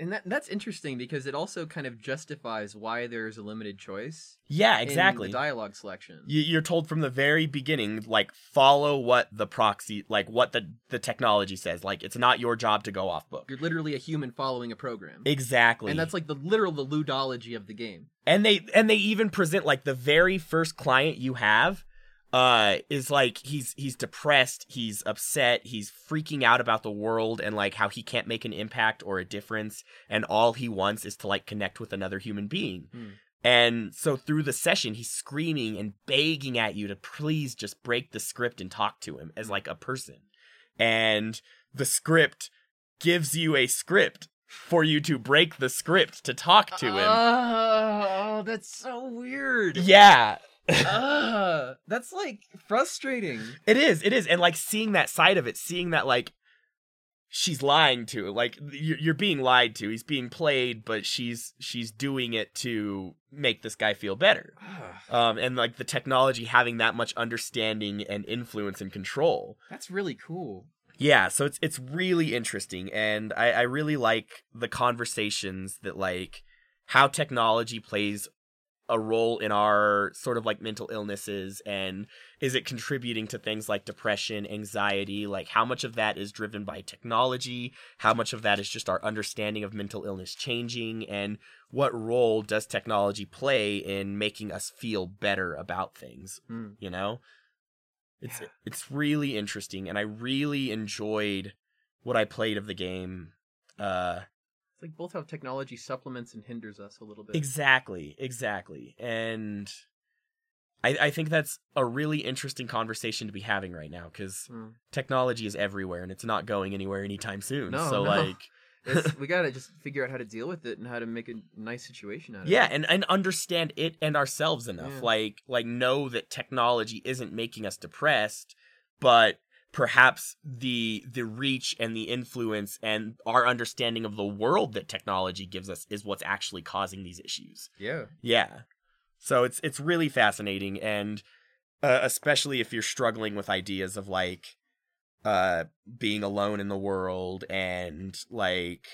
And that that's interesting because it also kind of justifies why there's a limited choice. Yeah, in exactly. the dialogue selection. You- You're told from the very beginning, like follow what the proxy, like what the the technology says. Like it's not your job to go off book. You're literally a human following a program. Exactly. And that's like the literal the ludology of the game. and they and they even present like the very first client you have uh is like he's he's depressed he's upset he's freaking out about the world and like how he can't make an impact or a difference and all he wants is to like connect with another human being Hmm. and so through the session he's screaming and begging at you to please just break the script and talk to him as like a person and the script gives you a script for you to break the script to talk to him Oh, that's so weird. yeah Ah, that's like frustrating. It is, it is, and like seeing that side of it, seeing that like she's lying to, like you're, you're being lied to. He's being played, but she's she's doing it to make this guy feel better. Um, and like the technology having that much understanding and influence and control. that's really cool. Yeah, so it's it's really interesting, and I, I really like the conversations that like how technology plays a role in our sort of like mental illnesses and is it contributing to things like depression anxiety like how much of that is driven by technology how much of that is just our understanding of mental illness changing and what role does technology play in making us feel better about things Hmm. you know It's Yeah. it's really interesting, and I really enjoyed what I played of the game. Uh, It's like both how technology supplements and hinders us a little bit. exactly, exactly, and I I think that's a really interesting conversation to be having right now because Mm. technology is everywhere and it's not going anywhere anytime soon. No, so no. like. We gotta just figure out how to deal with it and how to make a nice situation out of yeah it. Yeah, and, and understand it and ourselves enough Yeah. like like know that technology isn't making us depressed but perhaps the the reach and the influence and our understanding of the world that technology gives us is what's actually causing these issues Yeah. yeah so it's it's really fascinating and uh, especially if you're struggling with ideas of like uh being alone in the world and like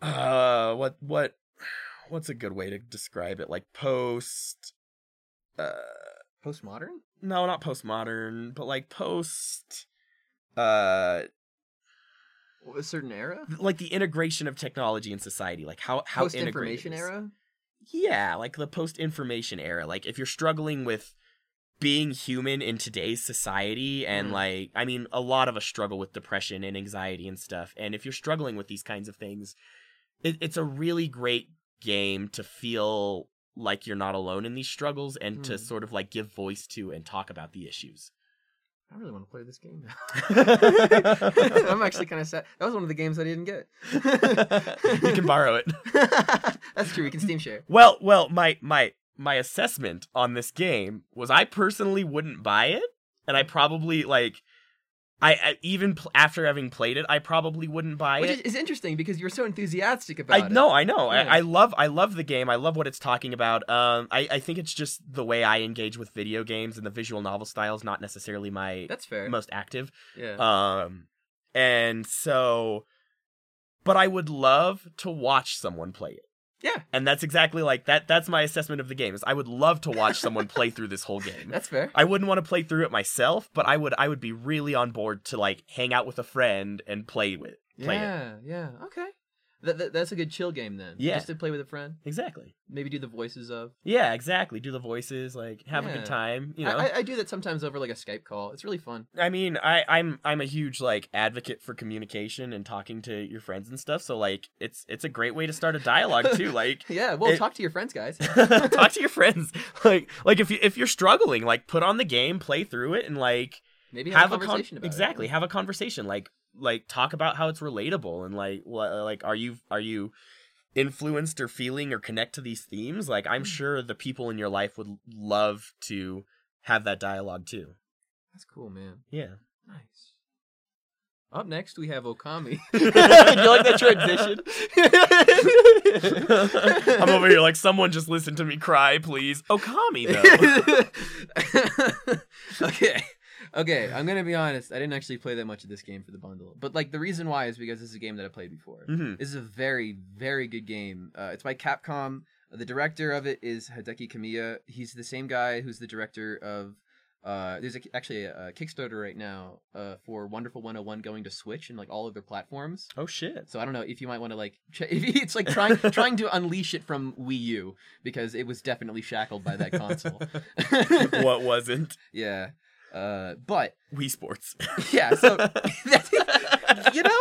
uh what what what's a good way to describe it like post uh Postmodern? No not postmodern but like post uh A certain era? like the integration of technology in society like how how Post information era? Yeah, like the post information era. Like if you're struggling with being human in today's society and Mm. like I mean a lot of us struggle with depression and anxiety and stuff. And if you're struggling with these kinds of things, it, it's a really great game to feel like you're not alone in these struggles and to Mm. sort of like give voice to and talk about the issues. I really want to play this game now. I'm actually kind of sad. That was one of the games I didn't get. you can borrow it. That's true. We can Steam share. Well, well, my my my assessment on this game was I personally wouldn't buy it, and I probably like, I, I even pl- after having played it, I probably wouldn't buy it. Which it. is, is interesting because you're so enthusiastic about I it. know, I know. Yeah. I, I love, I love the game. I love what it's talking about. Um, I, I think it's just the way I engage with video games and the visual novel style is not necessarily my That's fair. most active. yeah. Um, and so, but I would love to watch someone play it. Yeah. And that's exactly like that. That's my assessment of the game. Is I would love to watch someone play through this whole game. That's fair. I wouldn't want to play through it myself, but I would. I would be really on board to like hang out with a friend and play with play it. yeah. Yeah. Okay. That, that, that's a good chill game then. Yeah. Just to play with a friend. Exactly. Maybe do the voices of. Yeah, exactly. Do the voices, like have a good time. You know. I, I, do that sometimes over like a Skype call. It's really fun. I mean, I, I'm I'm a huge like advocate for communication and talking to your friends and stuff. So like, it's it's a great way to start a dialogue too. Like, Yeah. Well, It- talk to your friends, guys. talk to your friends. Like like if you if you're struggling, like put on the game, play through it, and like Maybe have, have a con- conversation about exactly it. have a conversation. Like like talk about how it's relatable and like like are you are you influenced or feeling or connect to these themes? Like I'm Mm. sure the people in your life would love to have that dialogue too. That's cool, man. Yeah. Nice. Up next, we have Okami. Do you like that transition? I'm over here like someone just listen to me cry, please. Okami though. okay. Okay, I'm gonna be honest. I didn't actually play that much of this game for the bundle, but like the reason why is because this is a game that I played before. Mhm. This is a very, very good game. Uh, it's by Capcom. The director of it is Hideki Kamiya. He's the same guy who's the director of. Uh, there's a, actually a, a Kickstarter right now uh, for Wonderful 101 going to Switch and like all of their platforms. Oh shit. So I don't know if you might want to like. Ch- it's like trying trying to unleash it from Wii U because it was definitely shackled by that console. what wasn't yeah, uh, but Wii Sports? yeah. So you know,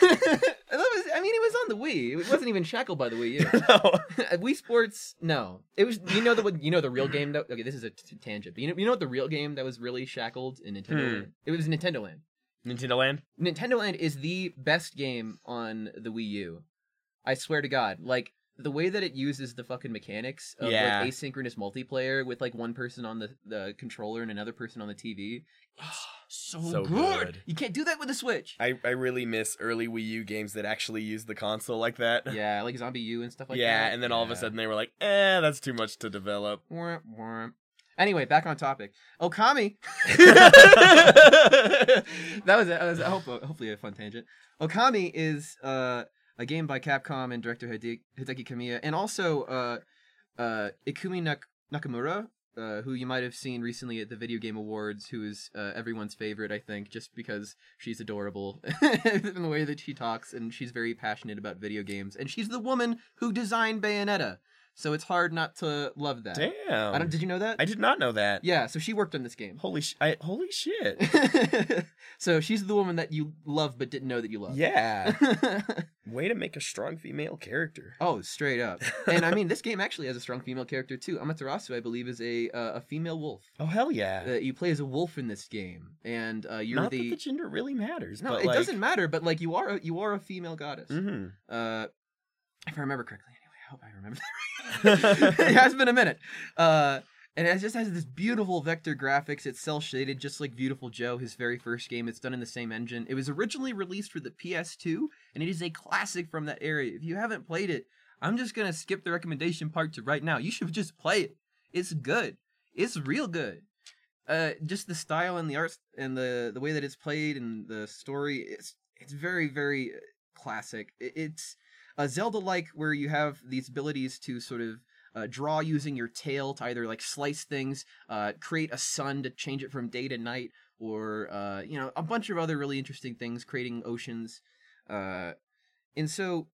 was. I mean, it was on the Wii. It wasn't even shackled by the Wii U. no. Wii Sports, no. It was. You know the you know the real game that. Okay, this is a t- tangent. But you know you know what the real game that was really shackled in Nintendo Hmm. Land. It was Nintendo Land. Nintendo Land. Nintendo Land is the best game on the Wii U. I swear to God. Like the way that it uses the fucking mechanics of Yeah. like asynchronous multiplayer with like one person on the, the controller and another person on the TV. It's so, So good. good. You can't do that with a Switch. I, I really miss early Wii U games that actually used the console like that. yeah, like ZombiU and stuff like yeah, that. Yeah, and then all of a sudden they were like, eh, that's too much to develop. Anyway, back on topic. Okami. that was, that was hope, hopefully a fun tangent. Okami is uh, a game by Capcom and director Hide- Hideki Kamiya, and also uh, uh, Ikumi Nak- Nakamura, uh, who you might have seen recently at the Video Game Awards, who is uh, everyone's favorite, I think, just because she's adorable in the way that she talks, and she's very passionate about video games, and she's the woman who designed Bayonetta. So it's hard not to love that. Damn. I don't, did you know that? I did not know that. yeah, so she worked on this game. Holy sh- I, holy shit. so she's the woman that you love but didn't know that you love. Yeah. Way to make a strong female character. oh, straight up. And I mean, this game actually has a strong female character too. Amaterasu, I believe, is a uh, a female wolf. Oh hell yeah. Uh, you play as a wolf in this game, and uh, you're not the. that the gender really matters. no, but it like... doesn't matter. But like, you are a, you are a female goddess. hmm Uh, if I remember correctly. Hope I remember it has been a minute. Uh, and it just has this beautiful vector graphics. It's cel shaded, just like Viewtiful Joe, his very first game. It's done in the same engine. It was originally released for the PS2, and it is a classic from that area. If you haven't played it, I'm just gonna skip the recommendation part to right now. You should just play it. It's good. It's real good. Uh, just the style and the art and the the way that it's played and the story. It's it's very very classic. It- It's a Zelda like where you have these abilities to sort of uh, draw using your tail to either like slice things, uh, create a sun to change it from day to night, or uh, you know a bunch of other really interesting things, creating oceans. Uh, and so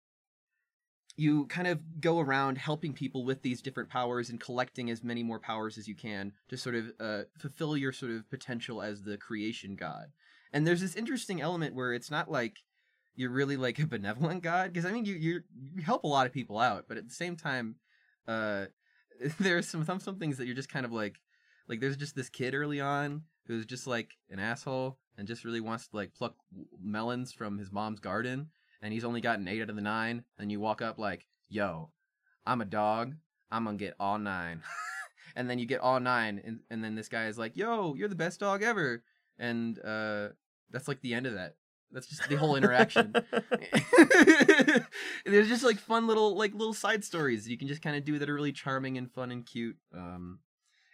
you kind of go around helping people with these different powers and collecting as many more powers as you can to sort of uh, fulfill your sort of potential as the creation god. And there's this interesting element where it's not like you're really like a benevolent god? Because I mean you you help a lot of people out, but at the same time, uh, there's some some some things that you're just kind of like like there's just this kid early on who's just like an asshole and just really wants to like pluck melons from his mom's garden and he's only gotten eight out of the nine and you walk up like yo i'm a dog. I'm gonna get all nine. And then you get all nine and, and then this guy is like yo you're the best dog ever. And uh that's like the end of that that's just the whole interaction. There's just like fun little like little side stories you can just kind of do that are really charming and fun and cute um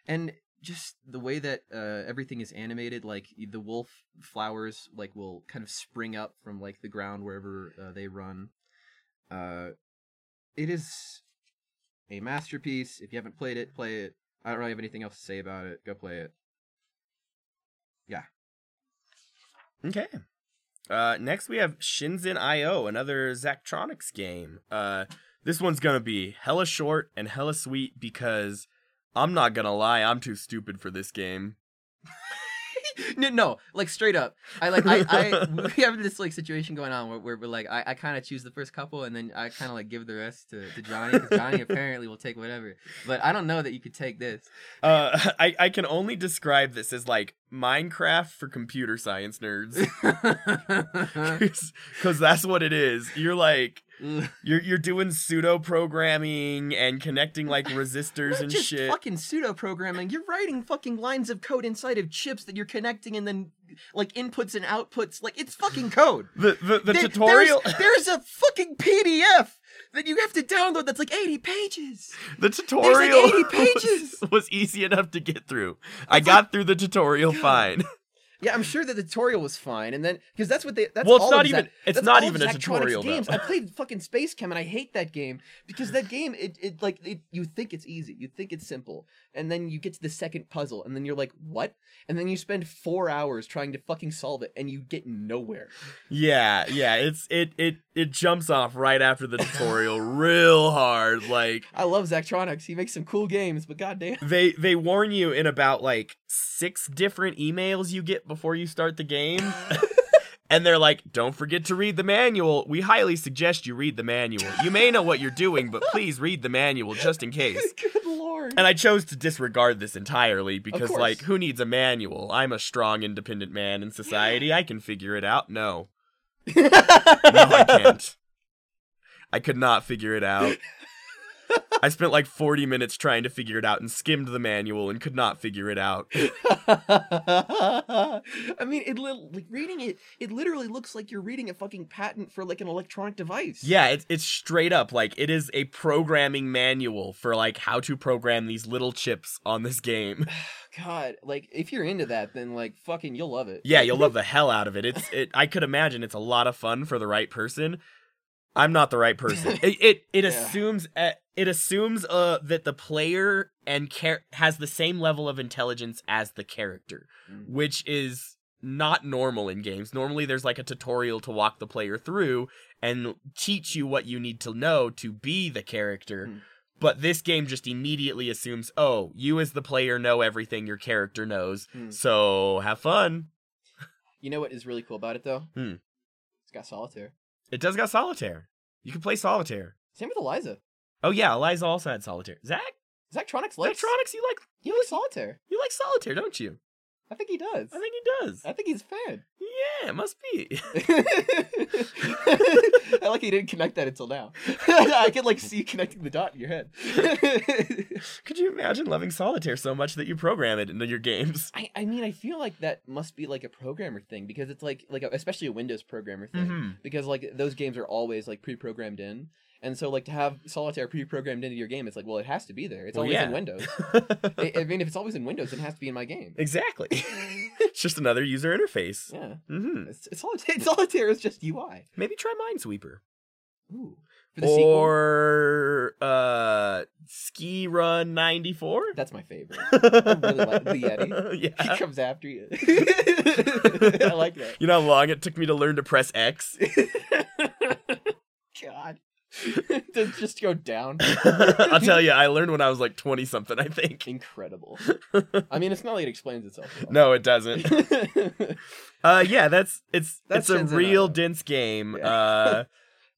and just the way that uh, everything is animated like the wolf flowers like will kind of spring up from like the ground wherever uh, they run. Uh it is a masterpiece. If you haven't played it play it. I don't really have anything else to say about it. Go play it. Yeah. Okay. Uh, next we have Shenzhen I/O, another Zachtronics game. Uh, this one's gonna be hella short and hella sweet because I'm not gonna lie, I'm too stupid for this game. no, no, like straight up. I like I, I we have this like situation going on where, where we're like I, I kind of choose the first couple and then I kind of like give the rest to, to Johnny because Johnny apparently will take whatever. But I don't know that you could take this. Uh, I I can only describe this as like Minecraft for computer science nerds, because that's what it is. You're like you're you're doing pseudo programming and connecting like resistors Not and just shit. fucking pseudo programming. You're writing fucking lines of code inside of chips that you're connecting and then like inputs and outputs. Like it's fucking code. The the, the There- tutorial There's, there's a fucking PDF that you have to download that's like 80 pages. the tutorial 80 pages. Was, was easy enough to get through. I got through the tutorial fine. Yeah, I'm sure that the tutorial was fine, and then because that's what they. That's Well, it's all not even- Zac- it's not even a tutorial. Games. I played fucking Space Chem, and I hate that game because that game, it, it like it, you think it's easy, you think it's simple, and then you get to the second puzzle, and then you're like, what? And then you spend four hours trying to fucking solve it, and you get nowhere. Yeah, yeah, it's it it it jumps off right after the tutorial real hard. Like I love Zachtronics. He makes some cool games, but goddamn. they they warn you in about like six different emails you get before you start the game. And they're like, don't forget to read the manual. We highly suggest you read the manual. You may know what you're doing, but please read the manual just in case. Good lord. And I chose to disregard this entirely because, like, who needs a manual? I'm a strong, independent man in society. I can figure it out. No. No, I can't. I could not figure it out. I spent like 40 minutes trying to figure it out and skimmed the manual and could not figure it out. I mean, it li- like reading it. It literally looks like you're reading a fucking patent for like an electronic device. Yeah, it's it's straight up like it is a programming manual for like how to program these little chips on this game. God, like if you're into that, then like fucking you'll love it. Yeah, you'll love the hell out of it. It's it. I could imagine it's a lot of fun for the right person. I'm not the right person. It it, it Yeah. assumes uh, it assumes uh that the player and char- has the same level of intelligence as the character, Mm. which is not normal in games. Normally there's like a tutorial to walk the player through and teach you what you need to know to be the character. Mm. But this game just immediately assumes, oh, you as the player know everything your character knows, Hmm. so have fun. You know what is really cool about it though? Hmm. It's got solitaire. It does got solitaire. You can play solitaire. Same with Eliza. Oh yeah, Eliza also had solitaire. Zach, Zachtronics likes Electronics, you like you likes solitaire. you like solitaire, don't you? I think he does. I think he does. I think he's fan. Yeah, it must be. I like he didn't connect that until now. I could like see you connecting the dot in your head. Could you imagine loving solitaire so much that you program it into your games? I, I mean, I feel like that must be like a programmer thing because it's like like a, especially a Windows programmer thing Mhm. because like those games are always like pre-programmed in, and so like to have solitaire pre-programmed into your game, it's like well, it has to be there. It's Well, always yeah. in Windows. I, I mean, if it's always in Windows, it has to be in my game. exactly. it's just another user interface. Yeah, hmm it's, it's solitaire. Solitaire is just UI. Maybe try Minesweeper. Ooh, the sequel, or uh Ski Run 94. that's my favorite. I really like the Yeti. Yeah. He comes after you. I like that. You know how long it took me to learn to press X? God. to just go down. I'll tell you, I learned when I was like 20 something, I think. Incredible. I mean, it's not like it explains itself. No, it doesn't. Uh yeah, that's it's That's it's a Shenzhen real Island. dense game. Yeah. Uh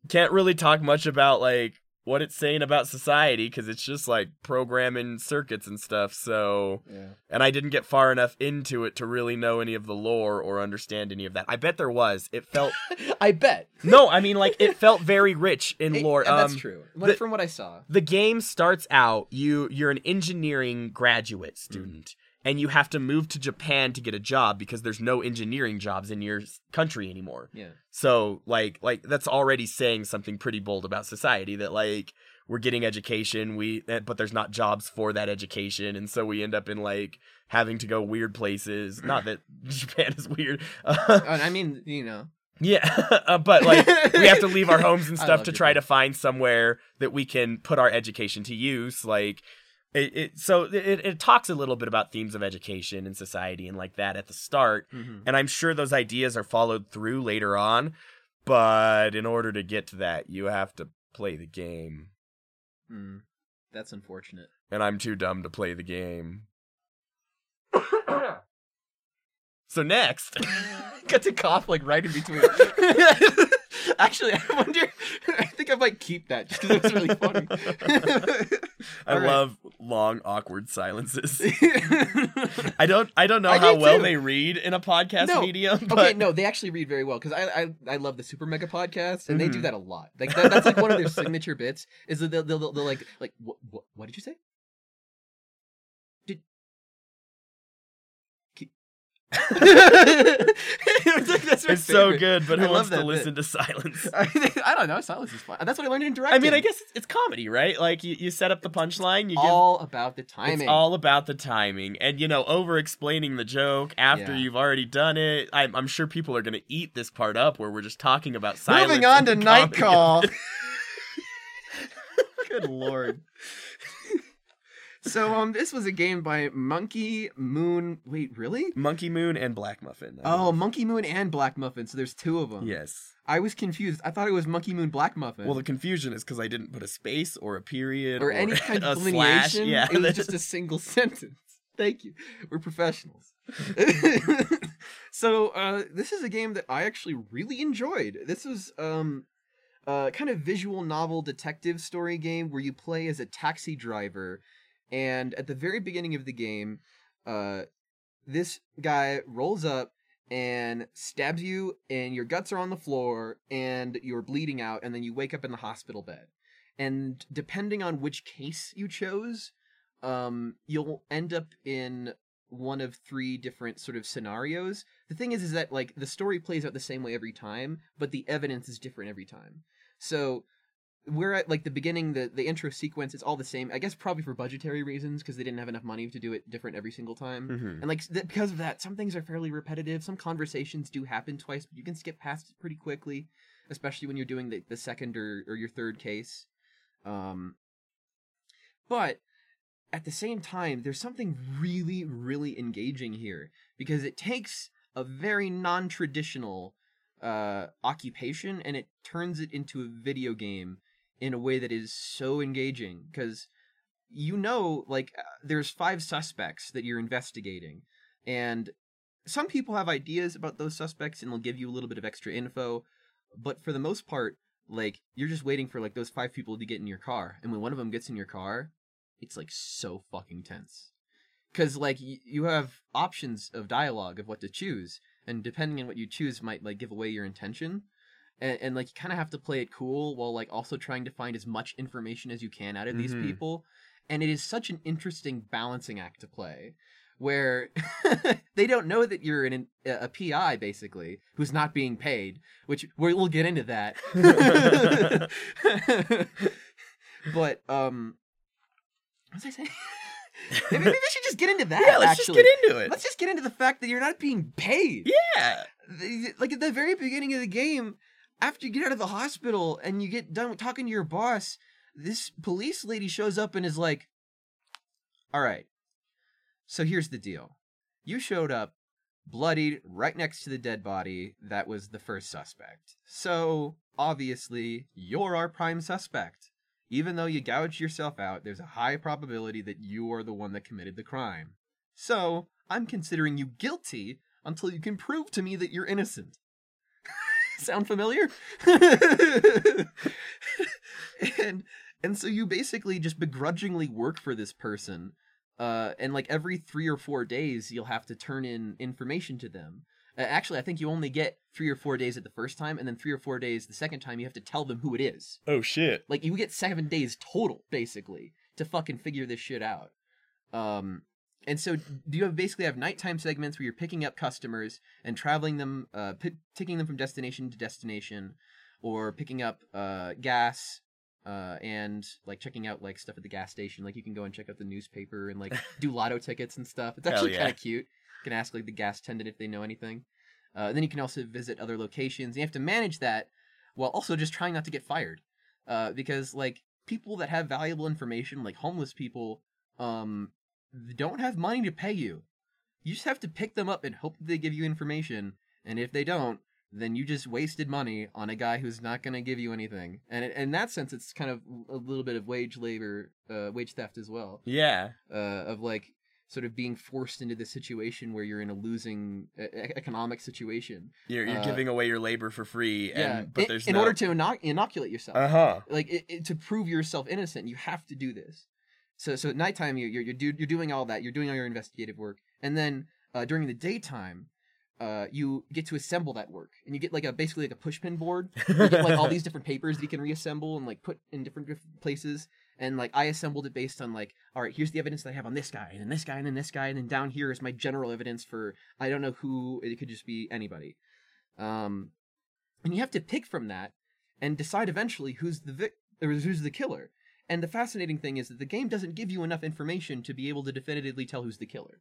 can't really talk much about like what it's saying about society cuz it's just like programming circuits and stuff. So yeah. and I didn't get far enough into it to really know any of the lore or understand any of that. I bet there was. It felt I bet. No, I mean like it felt very rich in It- lore. and that's Um, true. the- from what I saw. the game starts out you you're an engineering graduate student and you have to move to Japan to get a job because there's no engineering jobs in your country anymore. Yeah. So like like that's already saying something pretty bold about society that like we're getting education we eh, but there's not jobs for that education and so we end up in like having to go weird places. Not that Japan is weird. Uh, I mean, you know. yeah, uh, but like we have to leave our homes and stuff to Japan. try to find somewhere that we can put our education to use like it, it so it, it talks a little bit about themes of education and society and like that at the start Mhm. and i'm sure those ideas are followed through later on but in order to get to that you have to play the game Mm. That's unfortunate. and i'm too dumb to play the game so next Got to cough like right in between. Actually, I wonder. I think I might keep that just because it was really funny. i All right. love long awkward silences I don't I don't know I how do well too. they read in a podcast No. medium. But okay, no, they actually read very well because I, I I love the Super Mega podcast and they do Mhm. that a lot. Like that, that's like one of their signature bits is that they'll they'll, they'll, they'll like like what, what what did you say? That's it's so good, but I who love wants to listen to silence? I don't know. Silence is fun. That's what I learned in directing. I mean, I guess it's, it's comedy, right? Like you, you set up the punchline, you give all about the timing. It's all about the timing, and you know, over explaining the joke after Yeah. you've already done it. I'm, I'm sure people are gonna eat this part up where we're just talking about silence. Moving on to Night. Call. Good lord. So um, this was a game by Monkey Moon. Wait, really? Monkey Moon and Black Muffin. Oh, Monkey Moon and Black Muffin. So there's two of them. yes. I was confused. I thought it was Monkey Moon Black Muffin. Well, the confusion is because I didn't put a space or a period or any kind of slash. delineation. Yeah, it was just a single sentence. Thank you. We're professionals. so uh, this is a game that I actually really enjoyed. This was um, a kind of visual novel detective story game where you play as a taxi driver, and at the very beginning of the game, uh, this guy rolls up and stabs you, and your guts are on the floor, and you're bleeding out, and then you wake up in the hospital bed. And depending on which case you chose, um, you'll end up in one of three different sort of scenarios. The thing is, is that like the story plays out the same way every time, but the evidence is different every time. So we're at like the beginning, the the intro sequence It's all the same. I guess probably for budgetary reasons because they didn't have enough money to do it different every single time. Mhm. And like th- because of that, some things are fairly repetitive. Some conversations do happen twice, but you can skip past it pretty quickly, especially when you're doing the, the second or, or your third case. Um, but at the same time, there's something really, really engaging here because it takes a very non-traditional uh, occupation and it turns it into a video game in a way that is so engaging because you know like uh, there's five suspects that you're investigating and some people have ideas about those suspects and they'll give you a little bit of extra info but for the most part like you're just waiting for like those five people to get in your car and when one of them gets in your car it's like so fucking tense. Because like y- you have options of dialogue of what to choose and depending on what you choose might like give away your intention and, and like you kind of have to play it cool while like also trying to find as much information as you can out of these Mhm. people and it is such an interesting balancing act to play where they don't know that you're an, a PI basically who's not being paid, which we- we'll get into that. but um, what was I saying? maybe, maybe I should just get into that. yeah, let's actually, just get into it. let's just get into the fact that you're not being paid. Yeah. Like at the very beginning of the game, after you get out of the hospital and you get done talking to your boss, this police lady shows up and is like, "All right, so here's the deal. You showed up bloodied right next to the dead body that was the first suspect. So, obviously, you're our prime suspect. Even though you gouged yourself out, there's a high probability that you are the one that committed the crime. So, I'm considering you guilty until you can prove to me that you're innocent. Sound familiar? and and so you basically just begrudgingly work for this person uh, and like every three or four days you'll have to turn in information to them uh, actually i think you only get three or four days at the first time and then three or four days the second time you have to tell them who it is Oh shit. like you get seven days total basically to fucking figure this shit out um and so do you have basically have nighttime segments where you're picking up customers and traveling them uh p- taking them from destination to destination or picking up uh gas uh and like checking out like stuff at the gas station? Like you can go and check out the newspaper and like do lotto tickets and stuff. It's actually yeah. kind of cute. You can ask like the gas attendant if they know anything. Uh, then you can also visit other locations. You have to manage that while also just trying not to get fired. Uh, because like people that have valuable information like homeless people um don't have money to pay you. You just have to pick them up and hope that they give you information and if they don't then you just wasted money on a guy who's not going to give you anything. And in- in that sense it's kind of a little bit of wage labor uh, wage theft as well. Yeah. uh, of like sort of being forced into this situation where you're in a losing e- economic situation. You're you're Uh, giving away your labor for free, and yeah but in, there's in no... order to inoc- inoculate yourself. Uh huh. like it, it- to prove yourself innocent you have to do this so so at nighttime you, you're you're, do, you're doing all that. You're doing all your investigative work. And then uh, during the daytime uh, you get to assemble that work. And you get like a basically like a pushpin board. You get like all these different papers that you can reassemble and like put in different, different places. And like i assembled it based on like all right here's the evidence that i have on this guy and then this guy and then this guy and then down here is my general evidence for i don't know who it could just be anybody. Um and you have to pick from that and decide eventually who's the vic- or who's the killer and the fascinating thing is that the game doesn't give you enough information to be able to definitively tell who's the killer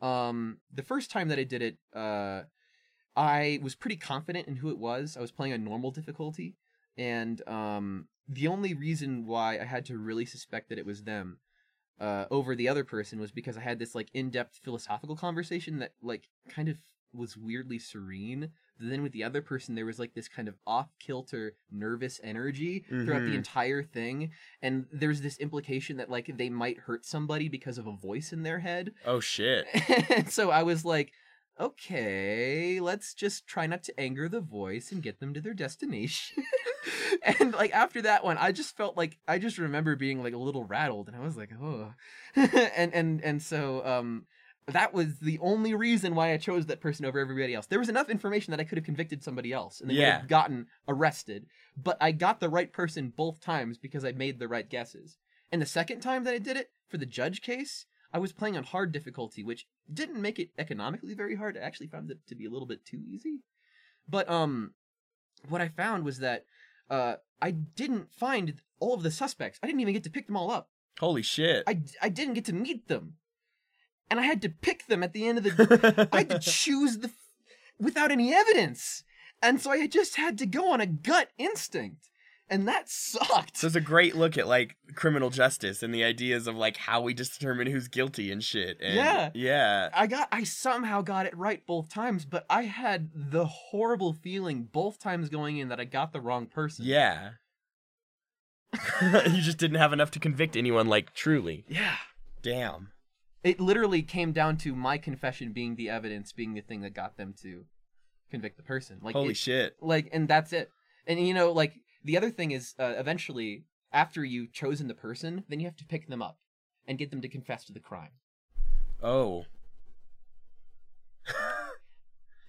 um the first time that i did it uh I was pretty confident in who it was. I was playing on normal difficulty, and um, the only reason why I had to really suspect that it was them uh, over the other person was because I had this like in-depth philosophical conversation that like kind of was weirdly serene. Then with the other person, there was like this kind of off-kilter, nervous energy throughout the Mhm. entire thing, and there's this implication that like they might hurt somebody because of a voice in their head. Oh shit. and so I was like, okay, let's just try not to anger the voice and get them to their destination. and like after that one, I just felt like I just remember being like a little rattled, and I was like, oh, and and and so um. That was the only reason why I chose that person over everybody else. There was enough information that I could have convicted somebody else and they would have gotten arrested. But I got the right person both times because I made the right guesses. And the second time that I did it for the judge case, I was playing on hard difficulty, which didn't make it economically very hard. I actually found it to be a little bit too easy. But um what I found was that uh I didn't find all of the suspects. I didn't even get to pick them all up. Holy shit. I I didn't get to meet them. And I had to pick them at the end of the I had to choose the without any evidence. And so I just had to go on a gut instinct. And that sucked. So it's a great look at like criminal justice and the ideas of like how we just determine who's guilty and shit. And, Yeah. Yeah. I got I somehow got it right both times, but I had the horrible feeling both times going in that I got the wrong person. Yeah. you just didn't have enough to convict anyone like truly. Yeah. Damn. It literally came down to my confession being the evidence, being the thing that got them to convict the person. Like Holy it- shit. like and that's it and you know like the other thing is uh, eventually after you've chosen the person then you have to pick them up and get them to confess to the crime Oh.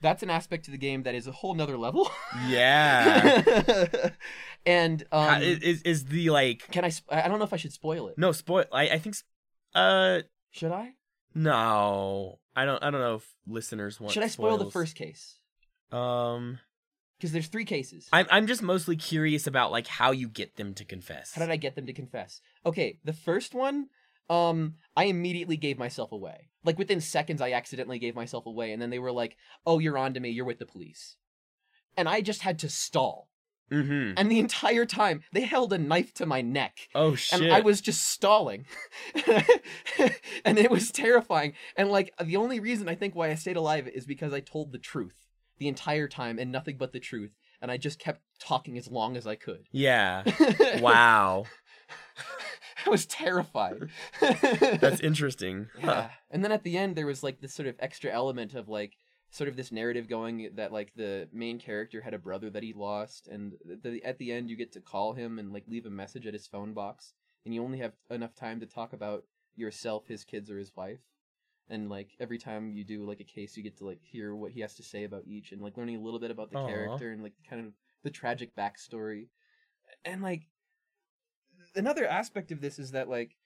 that's an aspect to the game that is a whole nother level Yeah. and um is is the like can i sp- i don't know if i should spoil it no spoil? I I think s- uh should i? No. I don't I don't know if listeners want. should i spoil the first case? Um, because there's three cases. I'm I'm just mostly curious about like how you get them to confess. how did i get them to confess? Okay the first one um i immediately gave myself away. Like within seconds i accidentally gave myself away and then they were like oh you're on to me. You're with the police. And i just had to stall Mm-hmm. and the entire time they held a knife to my neck Oh shit. and i was just stalling and it was terrifying and like the only reason i think why i stayed alive is because i told the truth the entire time and nothing but the truth and i just kept talking as long as i could Yeah. Wow. i was terrified That's interesting. Huh. yeah and then at the end there was like this sort of extra element of like sort of this narrative going that like the main character had a brother that he lost and the, at the end you get to call him and like leave a message at his phone box and you only have enough time to talk about yourself his kids or his wife and like every time you do like a case you get to like hear what he has to say about each and like learning a little bit about the Aw. character and like kind of the tragic backstory and like another aspect of this is that like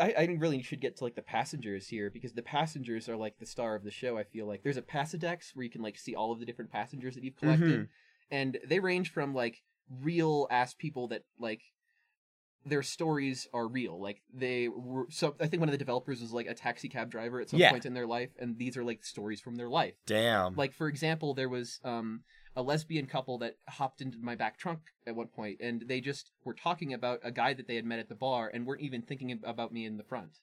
I, I really should get to like the passengers here because the passengers are like the star of the show. I feel like there's a passadex where you can like see all of the different passengers that you've collected, Mhm. and they range from like real ass people that like their stories are real. Like they were. So I think one of the developers was like a taxi cab driver at some Yeah. point in their life, and these are like stories from their life. Damn. Like for example, there was um a lesbian couple that hopped into my back trunk at one point, and they just were talking about a guy that they had met at the bar, and weren't even thinking about me in the front.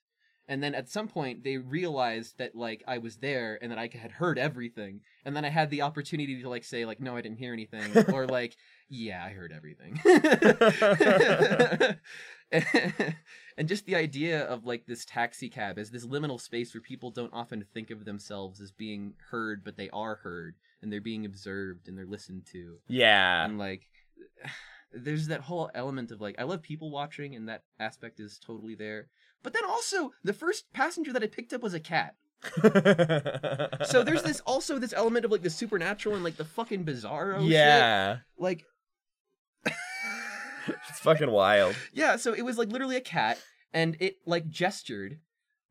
And then at some point, they realized that like I was there and that I had heard everything, and then I had the opportunity to like say like no, I didn't hear anything, or like yeah, I heard everything. and just the idea of like this taxi cab as this liminal space where people don't often think of themselves as being heard, but they are heard and they're being observed and they're listened to. yeah. And like there's that whole element of like I love people watching and that aspect is totally there. But then also the first passenger that I picked up was a cat. So there's this also this element of like the supernatural and like the fucking bizarro shit. yeah. Like It's fucking wild. Yeah, so it was like literally a cat, and it like gestured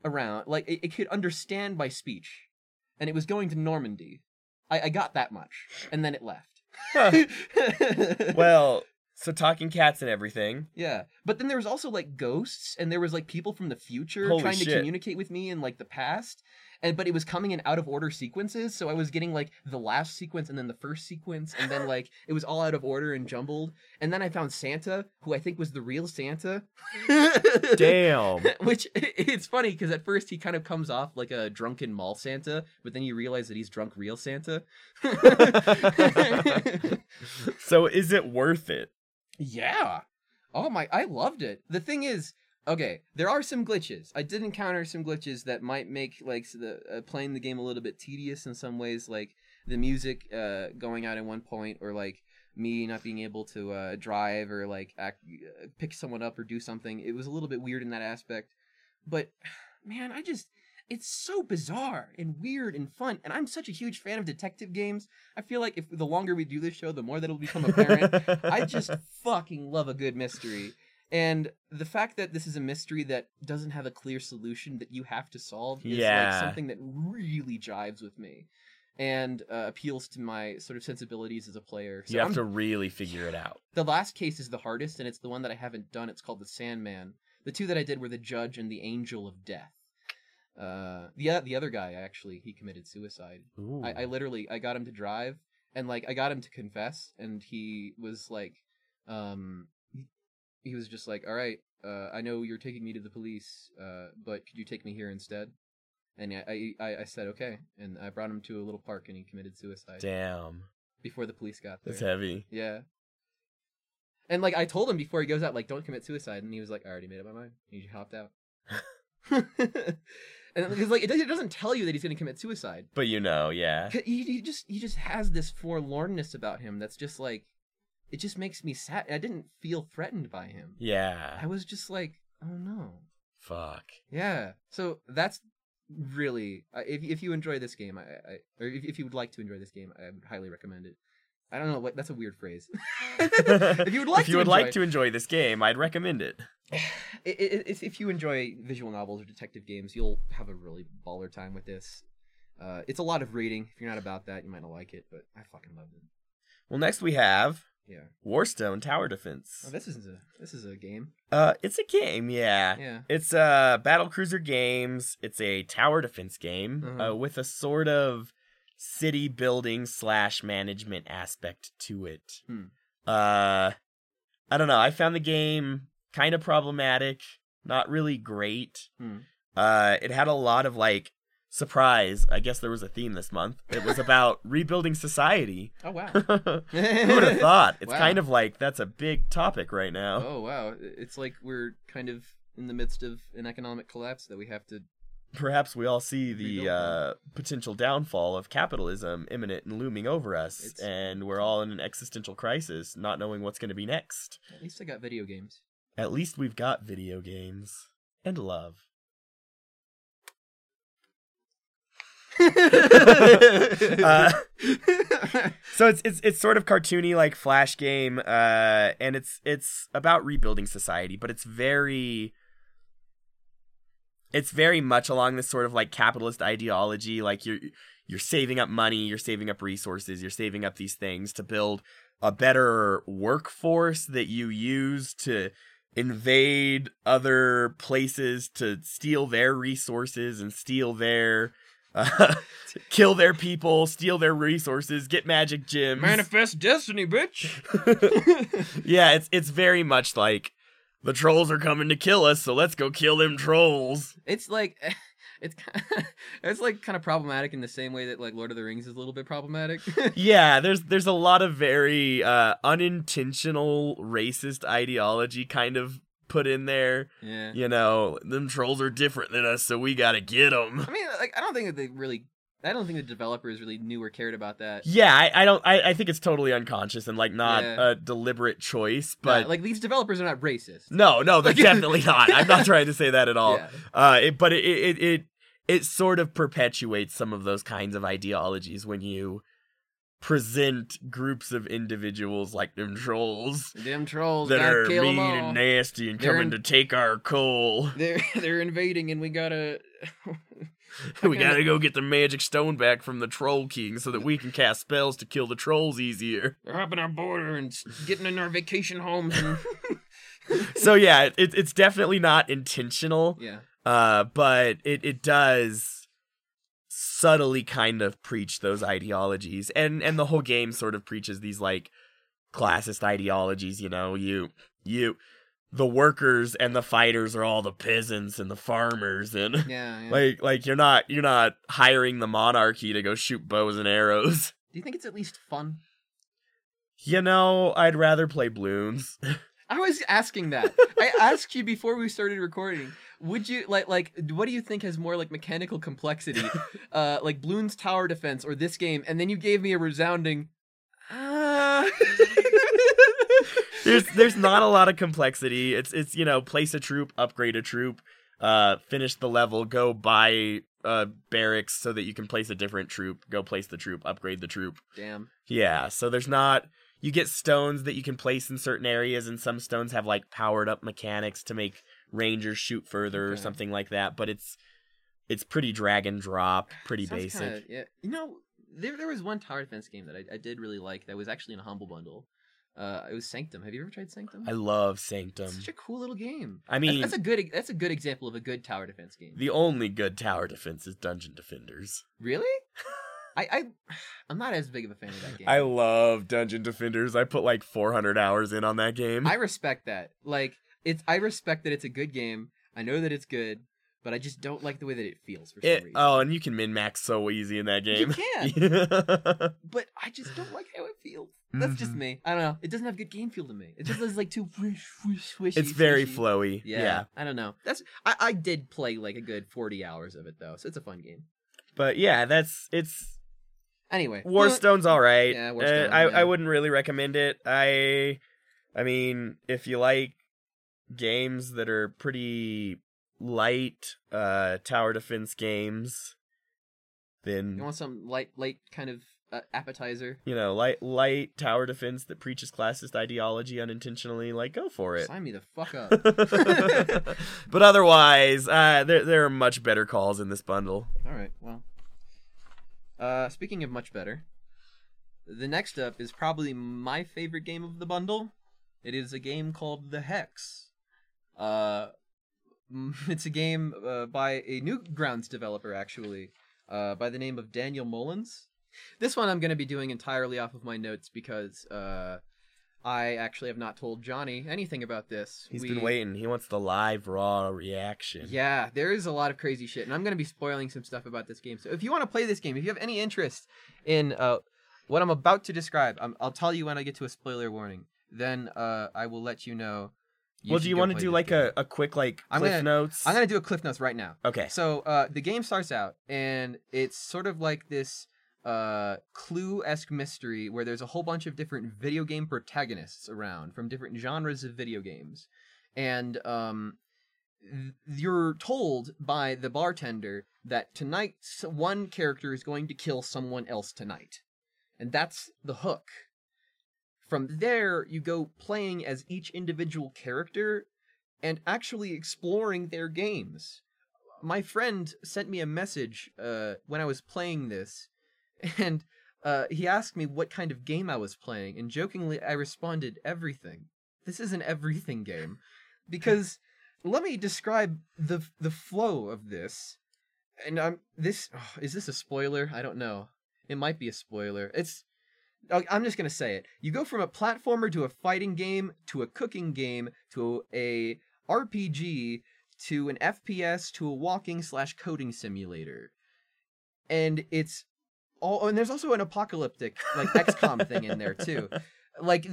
around, like it, it could understand my speech, and it was going to Normandy. I, I got that much, and then it left. Well, so talking cats and everything. yeah, but then there was also like ghosts, and there was like people from the future Holy trying to communicate with me in like the past, and but it was coming in out of order sequences, so I was getting like the last sequence and then the first sequence, and then like it was all out of order and jumbled, and then I found Santa, who I think was the real Santa. Damn. Which it's funny because at first he kind of comes off like a drunken mall Santa, but then you realize that he's drunk real Santa. so is it worth it? yeah. Oh my, I loved it. The thing is, okay, there are some glitches. I did encounter some glitches that might make like the uh, playing the game a little bit tedious in some ways, like the music uh, going out at one point, or like me not being able to uh, drive or like act, uh, pick someone up or do something. It was a little bit weird in that aspect, but man, I just it's so bizarre and weird and fun, and I'm such a huge fan of detective games. I feel like if the longer we do this show, the more that'll become apparent. I just fucking love a good mystery. And the fact that this is a mystery that doesn't have a clear solution that you have to solve is Yeah. like something that really jives with me and uh, appeals to my sort of sensibilities as a player. So you have I'm- to really figure it out. the last case is the hardest, and it's the one that I haven't done. It's called the Sandman. The two that I did were the Judge and the Angel of Death. Uh, the the other guy actually he committed suicide. I, I literally I got him to drive and like I got him to confess and he was like um he, was just like all right uh I know you're taking me to the police uh but could you take me here instead and I I, I said okay and I brought him to a little park and he committed suicide Damn. before the police got there That's heavy. yeah And like I told him before he goes out, like don't commit suicide, and he was like, I already made up my mind. He hopped out. and because like it doesn't tell you that he's going to commit suicide. But you know, yeah. He, he just he just has this forlornness about him that's just like it just makes me sad. I didn't feel threatened by him. Yeah. I was just like, oh no. Fuck. Yeah. So that's really uh, if if you enjoy this game, I, I or if, if you would like to enjoy this game, I would highly recommend it. I don't know what that's a weird phrase. if you would like if you to would like enjoy- to enjoy this game, I'd recommend it. I- I- if if you enjoy visual novels or detective games, you'll have a really baller time with this. Uh, it's a lot of reading. If you're not about that, you might not like it, but I fucking love it. Well, next we have Yeah. Warstone Tower Defense. Oh, this is a this is a game. Uh, it's a game, yeah. Yeah. It's uh Battlecruiser Games. It's a tower defense game Uh-huh. uh, with a sort of city building slash management aspect to it. Hmm. Uh, I don't know. I found the game kind of problematic, not really great. Hmm. Uh, it had a lot of like surprise. I guess there was a theme this month. It was about rebuilding society. Oh wow. Who would have thought? It's Wow. kind of like that's a big topic right now. Oh wow. It's like we're kind of in the midst of an economic collapse that we have to. Perhaps we all see the uh, potential downfall of capitalism imminent and looming over us, It's- and we're all in an existential crisis, not knowing what's going to be next. At least I got video games. At least we've got video games and love. Uh, so it's it's it's sort of cartoony like flash game uh and it's it's about rebuilding society but it's very it's very much along this sort of like capitalist ideology like you're you're saving up money you're saving up resources you're saving up these things to build a better workforce that you use to invade other places to steal their resources and steal their uh, kill their people, steal their resources, get magic gems. Manifest destiny, bitch. yeah, it's it's very much like the trolls are coming to kill us, so let's go kill them trolls. it's like it's ki- it's like kind of problematic in the same way that like Lord of the Rings is a little bit problematic. Yeah, there's there's a lot of very uh, unintentional racist ideology kind of put in there. yeah. You know, them trolls are different than us, so we gotta get them. I mean, like I don't think that they really. I don't think the developers really knew or cared about that. Yeah, I, I don't. I, I think it's totally unconscious and like not Yeah. a deliberate choice, But but like these developers are not racist. no, no, they're definitely not. I'm not trying to say that at all. Yeah. Uh, it, but it, it it it sort of perpetuates some of those kinds of ideologies when you present groups of individuals like them trolls Them trolls that are mean and nasty and They're coming in- to take our coal. They're they're invading and we gotta. we gotta go get the magic stone back from the troll king so that we can cast spells to kill the trolls easier. They're hopping our border and getting in our vacation homes and. So yeah, it, it's definitely not intentional. yeah. uh, but it it does subtly kind of preach those ideologies, and and the whole game sort of preaches these like classist ideologies. You know, you you the workers and the fighters are all the peasants and the farmers, and Yeah. yeah. like like you're not you're not hiring the monarchy to go shoot bows and arrows. Do you think it's at least fun? You know, I'd rather play Bloons. I was asking that. I asked you before we started recording. Would you like like what do you think has more like mechanical complexity, uh, like Bloons Tower Defense or this game? And then you gave me a resounding. Ah. there's there's not a lot of complexity. It's it's you know place a troop, upgrade a troop, uh, finish the level, go buy uh barracks so that you can place a different troop, go place the troop, upgrade the troop. Damn. Yeah, so there's not you get stones that you can place in certain areas, and some stones have like powered up mechanics to make rangers shoot further or something like that. But it's it's pretty drag and drop, pretty Sounds basic. kinda- yeah. You know, there there was one tower defense game that I, I did really like that was actually in a humble bundle. Uh, it was Sanctum. Have you ever tried Sanctum? I love Sanctum. It's such a cool little game. I That's- mean, that's a good that's a good example of a good tower defense game. the only good tower defense is Dungeon Defenders. Really? I, I I'm not as big of a fan of that game. I love Dungeon Defenders. I put like 400 hours in on that game. I respect that. Like it's I respect that it's a good game. I know that it's good, but I just don't like the way that it feels for some It- reason. oh, and you can min max so easy in that game. you can, but I just don't like how it feels. That's just Mhm. me. I don't know. It doesn't have good game feel to me. It just is like too swish, swish, swishy. It's very swishy. flowy. Yeah, yeah. I don't know. That's I, I did play like a good forty hours of it though, so it's a fun game. But yeah, that's it's Anyway, Warstone's all right. Yeah, Uh, I yeah. I wouldn't really recommend it. I I mean, if you like games that are pretty light uh tower defense games, then You want some light, light kind of uh, appetizer? you know, light light tower defense that preaches classist ideology unintentionally, like go for it. Sign me the fuck up. but otherwise, uh, there there are much better calls in this bundle. All right. Well, uh, speaking of much better, the next up is probably my favorite game of the bundle. It is a game called The Hex. Uh, it's a game uh, by a Newgrounds developer, actually, uh, by the name of Daniel Mullins. This one I'm going to be doing entirely off of my notes because uh, I actually have not told Johnny anything about this. He's We- been waiting. He wants the live raw reaction. yeah, there is a lot of crazy shit, and I'm going to be spoiling some stuff about this game. So if you want to play this game, if you have any interest in uh, what I'm about to describe, i I'll tell you when I get to a spoiler warning. Then uh, I will let you know. Well, do you want to do like game. a, a quick like I'm cliff gonna- notes? I'm gonna do a cliff notes right now. Okay. So uh, the game starts out, and it's sort of like this uh, clue-esque mystery where there's a whole bunch of different video game protagonists around from different genres of video games, and um, th- you're told by the bartender that tonight one character is going to kill someone else tonight, and that's the hook. From there, you go playing as each individual character and actually exploring their games. My friend sent me a message uh, when I was playing this, and uh, he asked me what kind of game I was playing, and jokingly I responded, "Everything." This is an everything game, because let me describe the the flow of this. And I'm this oh, is this a spoiler? I don't know. It might be a spoiler. It's I'm just gonna say it. You go from a platformer to a fighting game to a cooking game to a RPG to an FPS to a walking slash coding simulator, and it's all. And there's also an apocalyptic like XCOM thing in there too. Like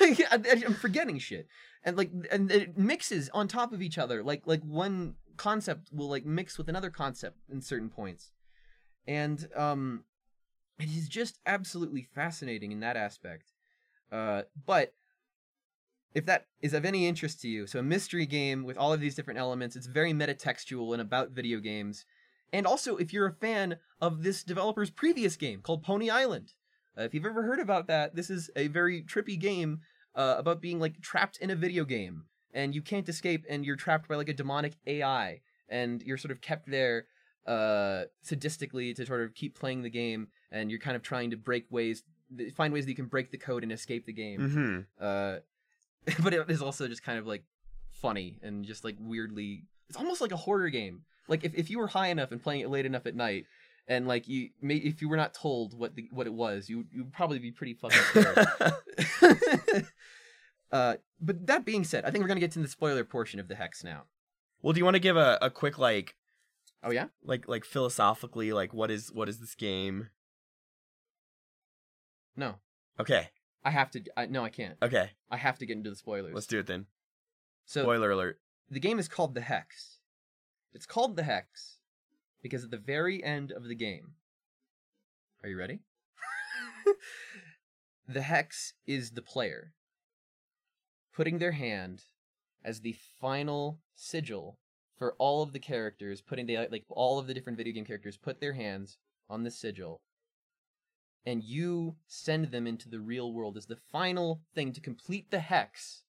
I'm forgetting shit, and like and it mixes on top of each other. Like like one concept will like mix with another concept in certain points, and um, it is just absolutely fascinating in that aspect. Uh, but if that is of any interest to you, so a mystery game with all of these different elements, it's very metatextual and about video games. And also, if you're a fan of this developer's previous game called Pony Island, uh, if you've ever heard about that, this is a very trippy game uh, about being like trapped in a video game and you can't escape and you're trapped by like a demonic AI and you're sort of kept there uh sadistically to sort of keep playing the game and you're kind of trying to break ways find ways that you can break the code and escape the game. Mm-hmm. uh but it is also just kind of like funny and just like weirdly it's almost like a horror game. Like if, if you were high enough and playing it late enough at night and like you may if you were not told what the what it was you you'd probably be pretty fucking scared. Uh but that being said i think we're gonna get to the spoiler portion of the hex now. Well, do you want to give a, a quick like oh yeah? like like philosophically like what is what is this game? No Okay. i have to I, no i can't Okay. i have to get into the spoilers Let's do it then. so Spoiler alert. the game is called the hex it's called the hex because at the very end of the game are you ready the hex is the player putting their hand as the final sigil for all of the characters putting the like all of the different video game characters put their hands on the sigil and you send them into the real world as the final thing to complete the hex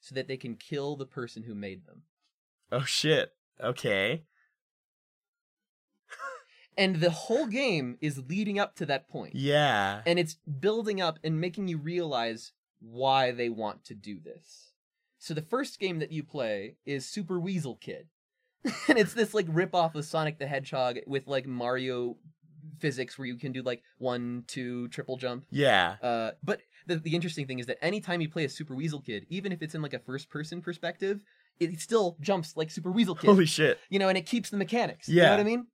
so that they can kill the person who made them Oh shit. Okay. and the whole game is leading up to that point Yeah. and it's building up and making you realize why they want to do this. So the first game that you play is Super Weasel Kid. and it's this like rip off of Sonic the Hedgehog with like Mario physics where you can do like one, two, triple jump. Yeah. Uh, but the, the interesting thing is that anytime you play a Super Weasel Kid, even if it's in like a first person perspective, it still jumps like Super Weasel Kid Holy shit. you know, and it keeps the mechanics. Yeah. You know what I mean?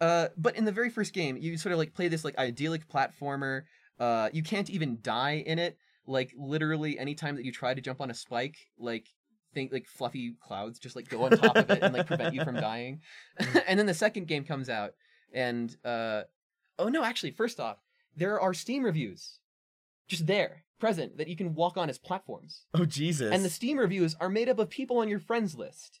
Uh, but in the very first game, you sort of like play this like idyllic platformer Uh, you can't even die in it. Like literally, anytime that you try to jump on a spike, like think like fluffy clouds just like go on top of it and like prevent you from dying. and then the second game comes out, and uh, oh no, actually, first off, there are Steam reviews, just there present that you can walk on as platforms. Oh Jesus. And the Steam reviews are made up of people on your friends list.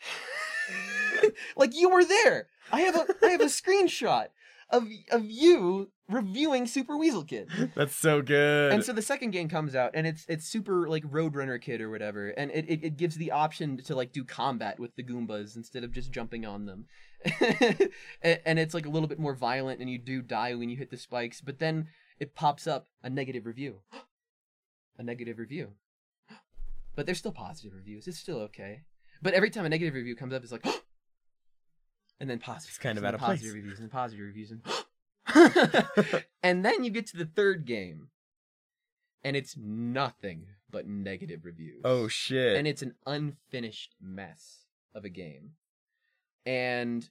like you were there. I have a I have a screenshot of of you reviewing Super Weasel Kid. That's so good. And so the second game comes out and it's it's super like Roadrunner Kid or whatever, and it, it, it gives the option to like do combat with the Goombas instead of just jumping on them. and, and it's like a little bit more violent and you do die when you hit the spikes, but then it pops up a negative review. a negative review. But there's still positive reviews. It's still okay. But every time a negative review comes up, it's like, oh, and then positive. It's kind of out of positive place. reviews and positive reviews and and then you get to the third game, and it's nothing but negative reviews. oh shit. and it's an unfinished mess of a game. And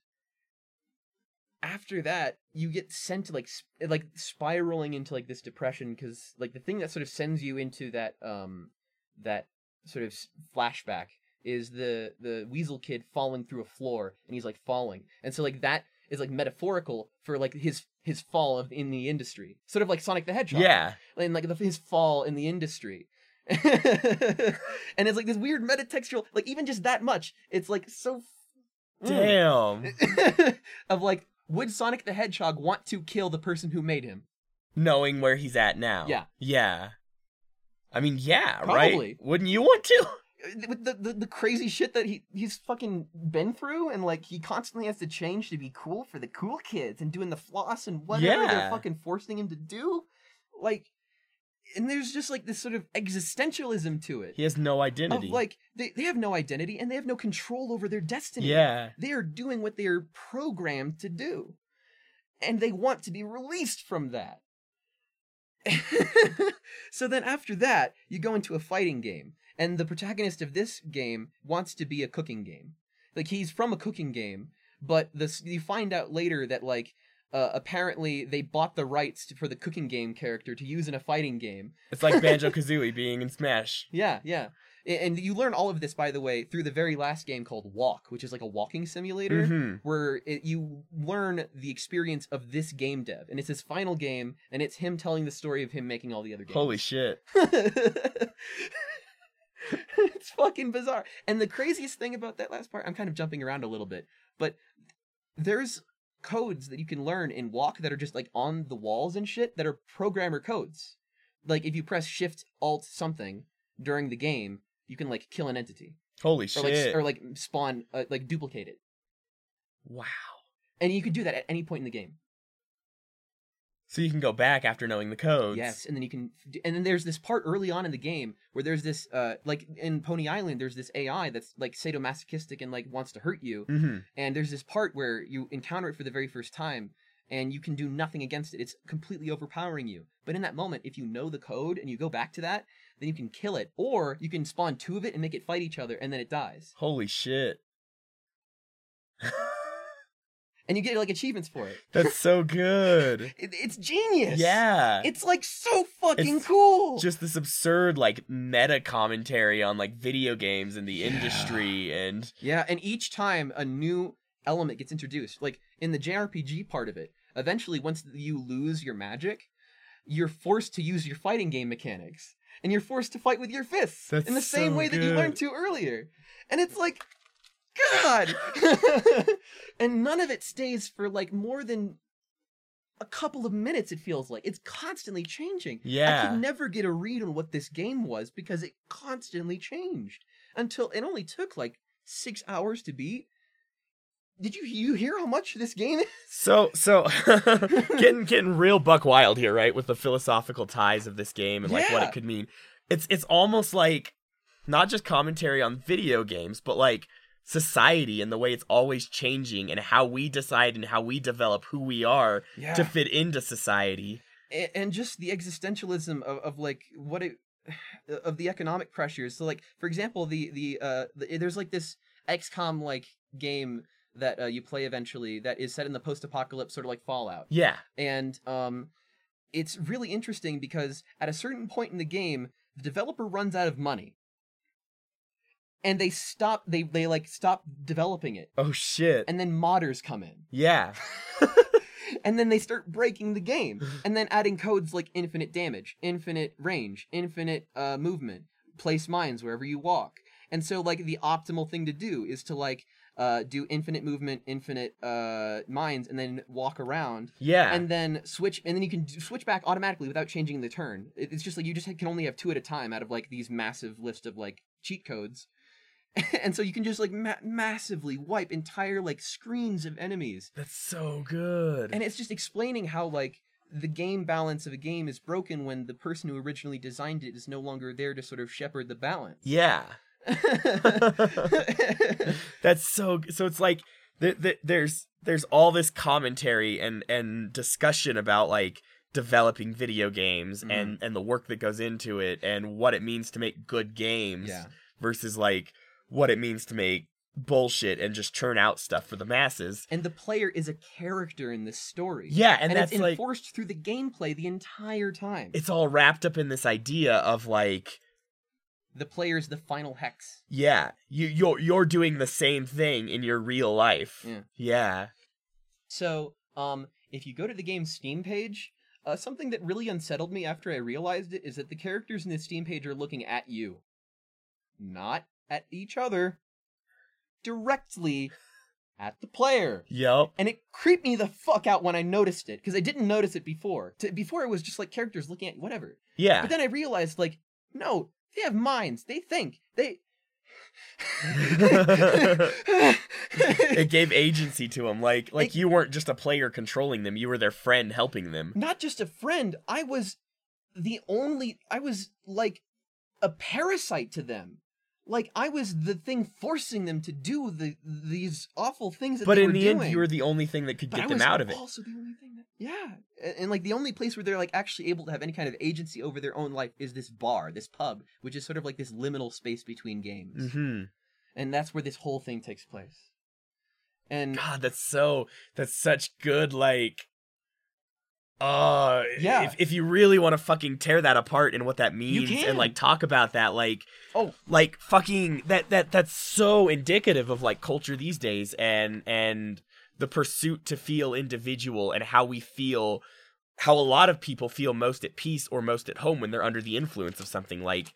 after that, you get sent to like sp- like spiraling into like this depression because like the thing that sort of sends you into that um that sort of flashback is the the weasel kid falling through a floor and he's like falling and so like that is like metaphorical for like his his fall of in the industry sort of like sonic the hedgehog yeah. and like the, his fall in the industry. and it's like this weird metatextual, like even just that much, it's like so. Mm. Damn. of like, would Sonic the Hedgehog want to kill the person who made him? Knowing where he's at now. Yeah. Yeah. I mean, yeah, Probably. right? Wouldn't you want to? With the, the the crazy shit that he he's fucking been through, and like he constantly has to change to be cool for the cool kids, and doing the floss and whatever Yeah. they're fucking forcing him to do, like, and there's just like this sort of existentialism to it. He has no identity. Of like they, they have no identity and they have no control over their destiny. yeah. They are doing what they are programmed to do. And they want to be released from that. so then after that, you go into a fighting game. And the protagonist of this game wants to be a cooking game. Like he's from a cooking game, but this you find out later that like uh, apparently they bought the rights to, for the cooking game character to use in a fighting game It's like Banjo Kazooie being in Smash. yeah, yeah. And you learn all of this, by the way, through the very last game called Walk, which is like a walking simulator, hmm where it, you learn the experience of this game dev. And it's his final game, and it's him telling the story of him making all the other games. Holy shit. it's fucking bizarre. And the craziest thing about that last part, I'm kind of jumping around a little bit, but there's codes that you can learn in Walk that are just like on the walls and shit that are programmer codes. Like if you press Shift Alt something during the game, you can like kill an entity Holy or like shit. or like spawn uh, like duplicate it, wow. and you can do that at any point in the game. So you can go back after knowing the codes. Yes, and then you can, and then there's this part early on in the game where there's this, uh, like in Pony Island, there's this AI that's like sadomasochistic and like wants to hurt you, hmm and there's this part where you encounter it for the very first time, and you can do nothing against it. It's completely overpowering you. But in that moment, if you know the code and you go back to that, then you can kill it, or you can spawn two of it and make it fight each other, and then it dies, Holy shit. And you get like achievements for it. That's so good. It- it's genius. Yeah. It's like so fucking It's cool. just this absurd like meta commentary on like video games and the Yeah. industry and Yeah, and each time a new element gets introduced, like in the JRPG part of it, eventually once you lose your magic, you're forced to use your fighting game mechanics. And you're forced to fight with your fists That's in the same so way that you learned to earlier. And it's like, God! and none of it stays for like more than a couple of minutes, it feels like. It's constantly changing. Yeah. I could never get a read on what this game was because it constantly changed until it only took like six hours to beat. Did you you hear how much this game is? So so getting getting real buck wild here, right? With the philosophical ties of this game and like what it could mean. It's it's almost like not just commentary on video games, but like society and the way it's always changing and how we decide and how we develop who we are Yeah. to fit into society. and, and just the existentialism of, of like what it of the economic pressures. So like for example, the the uh the, there's like this XCOM like game that uh, you play eventually that is set in the post-apocalypse sort of like Fallout. Yeah. and um it's really interesting because at a certain point in the game, the developer runs out of money. And they stop they they like stop developing it. Oh shit. And then modders come in. yeah. and then they start breaking the game and then adding codes like infinite damage, infinite range, infinite uh movement, place mines wherever you walk. And so like the optimal thing to do is to like uh do infinite movement, infinite uh mines and then walk around Yeah. and then switch and then you can d- switch back automatically without changing the turn It- it's just like you just can only have two at a time out of like these massive list of like cheat codes and so you can just like ma- massively wipe entire like screens of enemies That's so good. and it's just explaining how like the game balance of a game is broken when the person who originally designed it is no longer there to sort of shepherd the balance yeah. That's so so it's like th- th- there's there's all this commentary and and discussion about like developing video games Mhm. and and the work that goes into it and what it means to make good games yeah versus like what it means to make bullshit and just churn out stuff for the masses. and the player is a character in this story Yeah, and, and, that's it's like enforced through the gameplay the entire time it's all wrapped up in this idea of like the player is the final hex. yeah, you you're you're doing the same thing in your real life. Yeah. Yeah. So, um, if you go to the game's Steam page, uh, something that really unsettled me after I realized it is that the characters in the Steam page are looking at you, not at each other, directly at the player. Yep. And it creeped me the fuck out when I noticed it because I didn't notice it before. To, before it was just like characters looking at whatever. Yeah. But then I realized, like, no, they have minds. They think. They. it gave agency to them like like It- you weren't just a player controlling them you were their friend helping them Not just a friend. I was the only. I was like a parasite to them. Like I was the thing forcing them to do the these awful things that they were. but in the doing. end you were the only thing that could But get them out of it Also, the only thing that yeah, and, and, like the only place where they're like actually able to have any kind of agency over their own life is this bar, this pub, which is sort of like this liminal space between games, hmm and that's where this whole thing takes place. And god that's so that's such good like uh Yeah. if, if you really want to fucking tear that apart and what that means and like talk about that like oh, like fucking that that that's so indicative of like culture these days and and the pursuit to feel individual and how we feel how a lot of people feel most at peace or most at home when they're under the influence of something. Like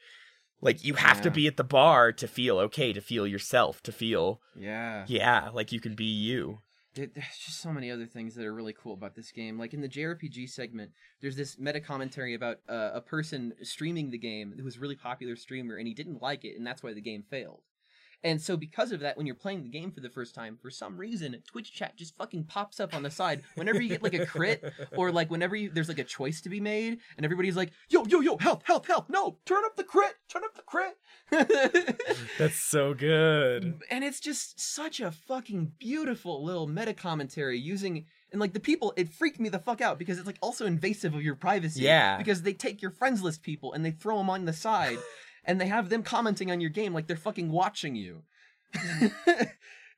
like you have to be at the bar to feel okay to feel yourself to feel yeah. yeah like you can be you There's just so many other things that are really cool about this game. Like in the JRPG segment, there's this meta commentary about uh, a person streaming the game who was a really popular streamer, and he didn't like it, and that's why the game failed. And so, because of that, when you're playing the game for the first time, for some reason, Twitch chat just fucking pops up on the side whenever you get like a crit, or like whenever you, there's like a choice to be made, and everybody's like, "Yo, yo, yo, health, health, health! No, turn up the crit, turn up the crit." that's so good and it's just such a fucking beautiful little meta commentary using and like the people it freaked me the fuck out because it's like also invasive of your privacy Yeah. because they take your friends list people and they throw them on the side and they have them commenting on your game like they're fucking watching you.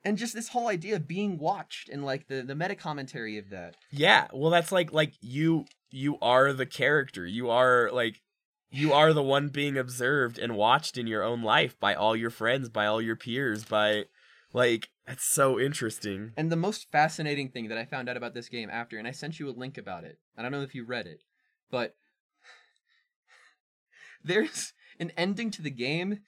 And just this whole idea of being watched and like the the meta commentary of that. Yeah well that's like like you you are the character. You are like you are the one being observed and watched in your own life by all your friends by all your peers by like that's so interesting. And the most fascinating thing that i found out about this game after and i sent you a link about it i don't know if you read it but there's an ending to the game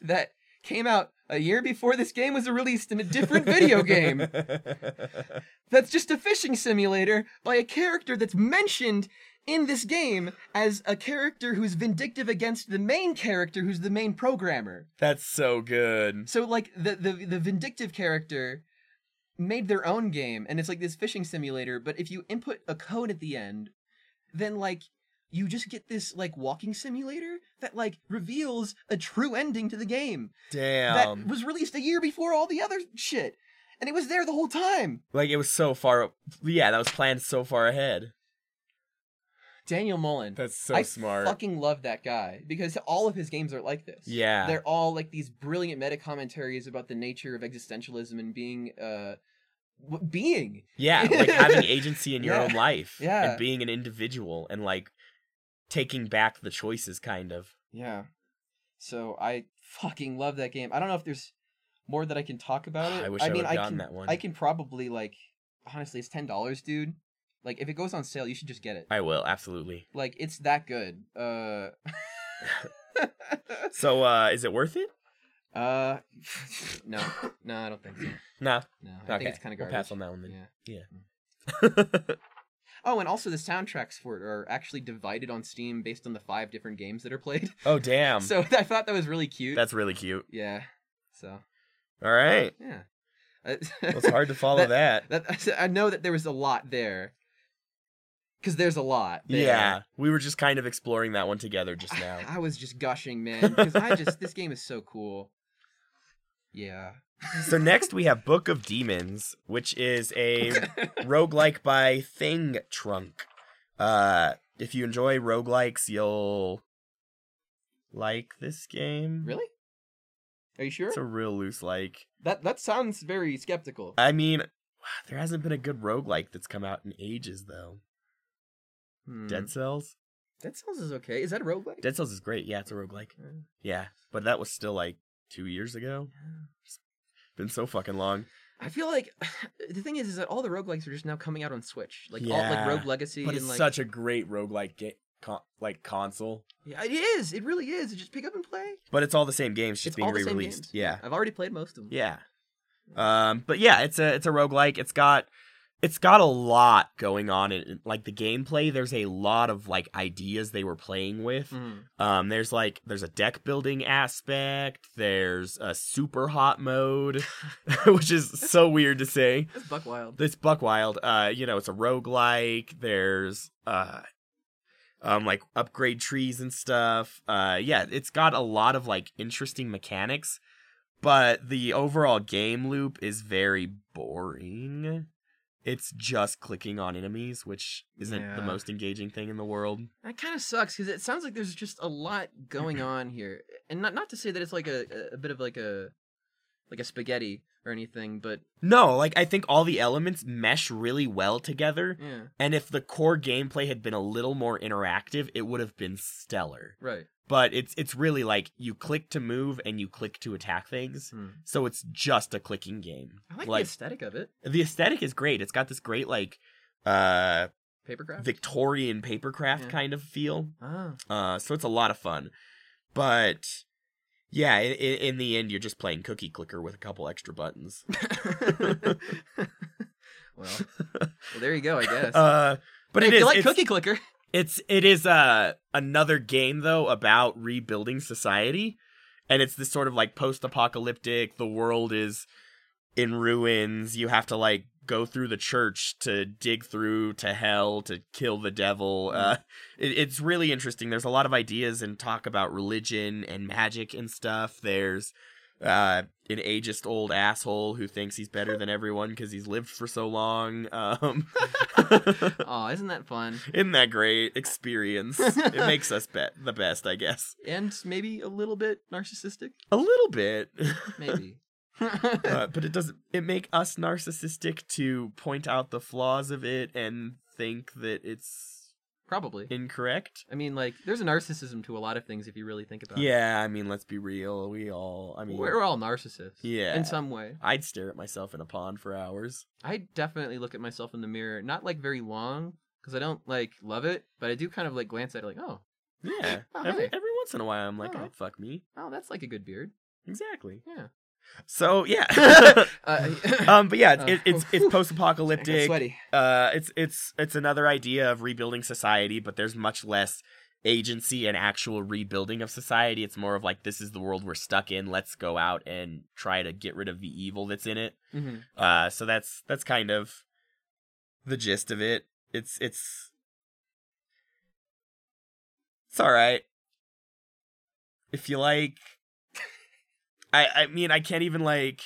that came out a year before this game was released in a different video game. That's just a fishing simulator by a character that's mentioned in this game as a character who's vindictive against the main character who's the main programmer. That's so good. So like the the the vindictive character made their own game and it's like this fishing simulator, but if you input a code at the end, then like you just get this like walking simulator that like reveals a true ending to the game damn that was released a year before all the other shit. And it was there the whole time. like it was so far yeah that was planned so far ahead Daniel Mullen. that's so I smart fucking love that guy because all of his games are like this. yeah They're all like these brilliant meta commentaries about the nature of existentialism and being uh being. Yeah, like having agency in your Yeah. own life. Yeah. And being an individual and like taking back the choices kind of. Yeah. So I fucking love that game. I don't know if there's more that I can talk about it. I wish I mean, would've I can, that one. I can probably like honestly, it's ten dollars, dude. Like if it goes on sale, you should just get it. I will, absolutely. Like it's that good. Uh. So uh is it worth it? uh. No, no, I don't think so. Nah. No, I okay. think it's kind of we'll pass on that one then. Yeah. Oh, and also the soundtracks for it are actually divided on Steam based on the five different games that are played. oh damn. So I thought that was really cute. That's really cute. yeah. So All right. yeah. Uh, Well, it's hard to follow that. That I know that there was a lot there. Because there's a lot. There. Yeah. We were just kind of exploring that one together just now. I was just gushing, man. Because I just this game is so cool. Yeah. so next we have Book of Demons, which is a roguelike by Thing Trunk. Uh if you enjoy roguelikes, you'll like this game. really? Are you sure? It's a real loose like. that that sounds very skeptical. I mean, there hasn't been a good roguelike that's come out in ages though. Hmm. Dead Cells? Dead Cells is okay. Is that a roguelike? Dead Cells is great. Yeah, it's a roguelike. Uh, Yeah, but that was still like 2 years ago. It's Been so fucking long. I feel like the thing is, is that all the roguelikes are just now coming out on Switch, like all, Yeah, like Rogue Legacy, But and it's like such a great roguelike game. Con- like console, yeah, it is. It really is. You just pick up and play. but it's all the same games just it's being all the same re-released. games. Yeah, I've already played most of them. yeah. Um, but yeah, it's a it's a roguelike. It's got it's got a lot going on in like the gameplay. There's a lot of like ideas they were playing with. Mhm. Um, there's like there's a deck building aspect. There's a Superhot mode, which is so weird to say. it's Buck Wild. This Buck Wild, uh, you know, it's a roguelike. There's uh um like upgrade trees and stuff. Uh yeah, it's got a lot of like interesting mechanics, but the overall game loop is very boring. It's just clicking on enemies, which isn't the most engaging thing in the world. That kind of sucks because it sounds like there's just a lot going on here, and not not to say that it's like a a bit of like a like a spaghetti or anything, but No, like I think all the elements mesh really well together. yeah, And if the core gameplay had been a little more interactive, it would have been stellar. right. But it's it's really like you click to move and you click to attack things. Hmm. So it's just a clicking game. I like, the aesthetic of it. the aesthetic is great. It's got this great like uh Papercraft. Victorian papercraft Yeah. kind of feel. ah, Uh so it's a lot of fun. But yeah, in, in the end you're just playing cookie clicker with a couple extra buttons. well, well, there you go. I guess. Uh but Hey, it if is you like Cookie Clicker. It's it is uh another game though about rebuilding society, and it's this sort of like post-apocalyptic. The world is in ruins. You have to like go through the church to dig through to hell to kill the devil. Uh, it, it's really interesting. There's a lot of ideas and talk about religion and magic and stuff. There's uh an ageist old asshole who thinks he's better than everyone because he's lived for so long um oh, isn't that fun? isn't that great experience? it makes us bet the best, I guess. And maybe a little bit narcissistic. A little bit, Maybe. uh, but it doesn't. It make us narcissistic to point out the flaws of it and think that it's Probably. incorrect. I mean, like, there's a narcissism to a lot of things if you really think about it. Yeah, I mean, let's be real. We all. I mean, We're all narcissists. Yeah. In some way. I'd stare at myself in a pond for hours. I definitely look at myself in the mirror, not like very long, because I don't like love it, but I do kind of like glance at it like, oh, Yeah, Oh, every hey. every once in a while, I'm like, Oh. I'd fuck me. oh, that's like a good beard. Exactly. Yeah. So yeah. Uh, um, but yeah, it's Uh, it, it's it's post-apocalyptic. uh it's it's it's another idea of rebuilding society but there's much less agency and actual rebuilding of society. It's more of like this is the world we're stuck in. Let's go out and try to get rid of the evil that's in it. Hmm uh so that's that's kind of the gist of it. It's it's it's all right. If you like i i mean i can't even like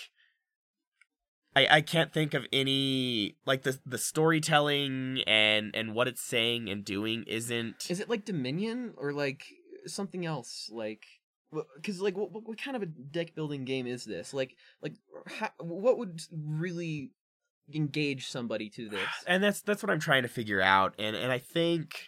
I, I can't think of any like the the storytelling and and what it's saying and doing isn't Is it like Dominion or like something else? Like, because like, what, what kind of a deck building game is this? Like, like, how, what would really engage somebody to this. and that's that's what I'm trying to figure out. And and I think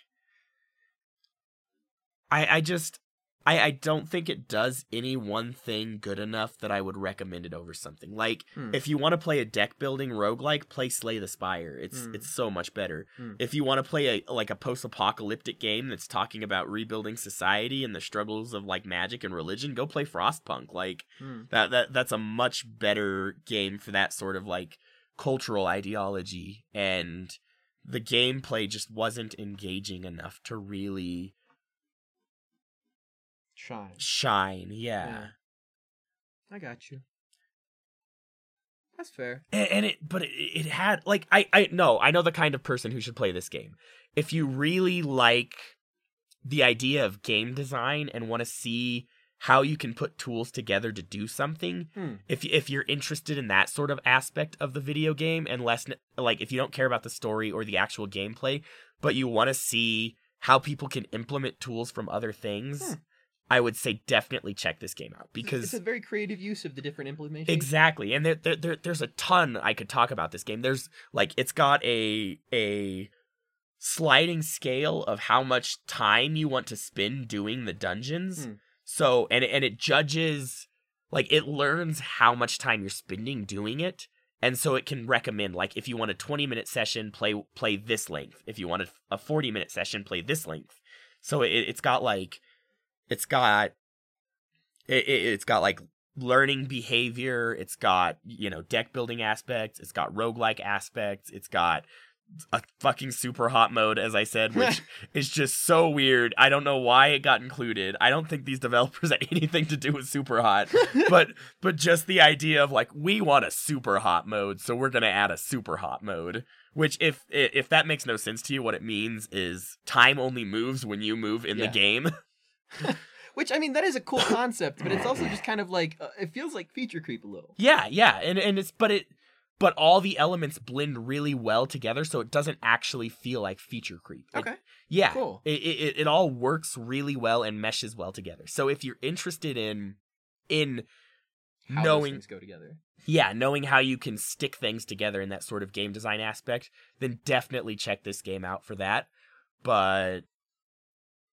I I just I I don't think it does any one thing good enough that I would recommend it over something. Like Hmm. if you want to play a deck building roguelike, play Slay the Spire. It's Hmm. it's so much better. Hmm. If you want to play a like a post-apocalyptic game that's talking about rebuilding society and the struggles of like magic and religion, go play Frostpunk. Like Hmm. that that that's a much better game for that sort of like cultural ideology and the gameplay just wasn't engaging enough to really Shine. shine yeah, Yeah. I got you. That's fair. And, and it but it, it had like i i no i know the kind of person who should play this game if you really like the idea of game design and want to see how you can put tools together to do something Hmm. if if you're interested in that sort of aspect of the video game and less like if you don't care about the story or the actual gameplay but you want to see how people can implement tools from other things Hmm. I would say definitely check this game out because it's a very creative use of the different implementations. exactly and there, there, there there's a ton i could talk about this game. There's like it's got a a sliding scale of how much time you want to spend doing the dungeons. Hmm. so and it- and it judges like it learns how much time you're spending doing it. And so it can recommend like if you want a 20 minute session play play this length. If you want a, a 40 minute session play this length. So it, it's got like it's got it, it, it's got like learning behavior. It's got you know deck building aspects. It's got roguelike aspects. It's got a fucking Superhot mode as i said which is just so weird. I don't know why it got included. I don't think these developers had anything to do with Superhot but but just the idea of like we want a Superhot mode so we're gonna add a Superhot mode which if if that makes no sense to you what it means is time only moves when you move in Yeah. the game Which I mean, that is a cool concept, but it's also just kind of like uh, it feels like feature creep a little. Yeah, yeah, and and it's but it but all the elements blend really well together, so it doesn't actually feel like feature creep. It- Okay. yeah, Cool. It, it it all works really well and meshes well together. So if you're interested in in How knowing things go together. yeah knowing how you can stick things together in that sort of game design aspect, then definitely check this game out for that. But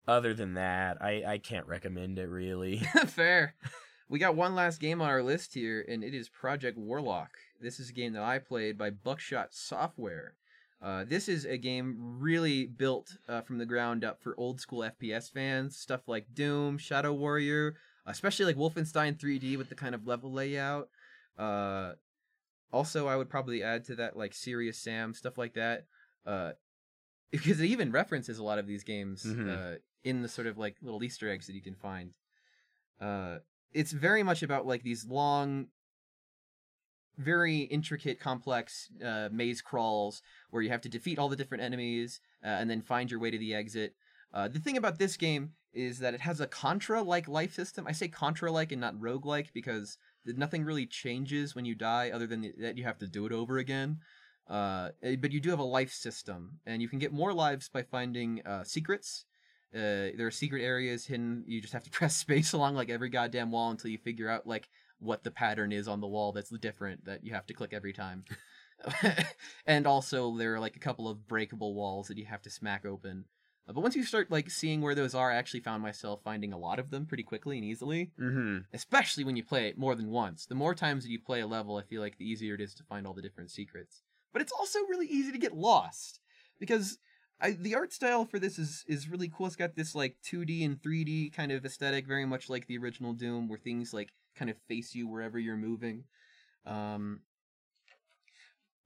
other than that, I I can't recommend it really. Fair. We got one last game on our list here, and it is Project Warlock. This is a game that I played by Buckshot Software. Uh, this is a game really built uh, from the ground up for old school FPS fans. Stuff like Doom, Shadow Warrior, especially like Wolfenstein 3D with the kind of level layout. Uh, also, I would probably add to that like Serious Sam, stuff like that. Uh, because it even references a lot of these games Mhm. uh, in the sort of like little Easter eggs that you can find. Uh, it's very much about like these long, very intricate, complex uh, maze crawls where you have to defeat all the different enemies uh, and then find your way to the exit. Uh, the thing about this game is that it has a Contra-like life system. I say Contra-like and not rogue-like because nothing really changes when you die, other than that you have to do it over again. Uh, eh, but you do have a life system, and you can get more lives by finding uh, secrets. Uh, there are secret areas hidden. You just have to press space along like every goddamn wall until you figure out like what the pattern is on the wall that's different that you have to click every time. and also there are like a couple of breakable walls that you have to smack open. Uh, but once you start like seeing where those are, I actually found myself finding a lot of them pretty quickly and easily. mm-hmm. Especially when you play it more than once. The more times that you play a level, I feel like the easier it is to find all the different secrets. But it's also really easy to get lost because I, the art style for this is is really cool. It's got this like 2D and 3D kind of aesthetic, very much like the original Doom, where things like kind of face you wherever you're moving. Um,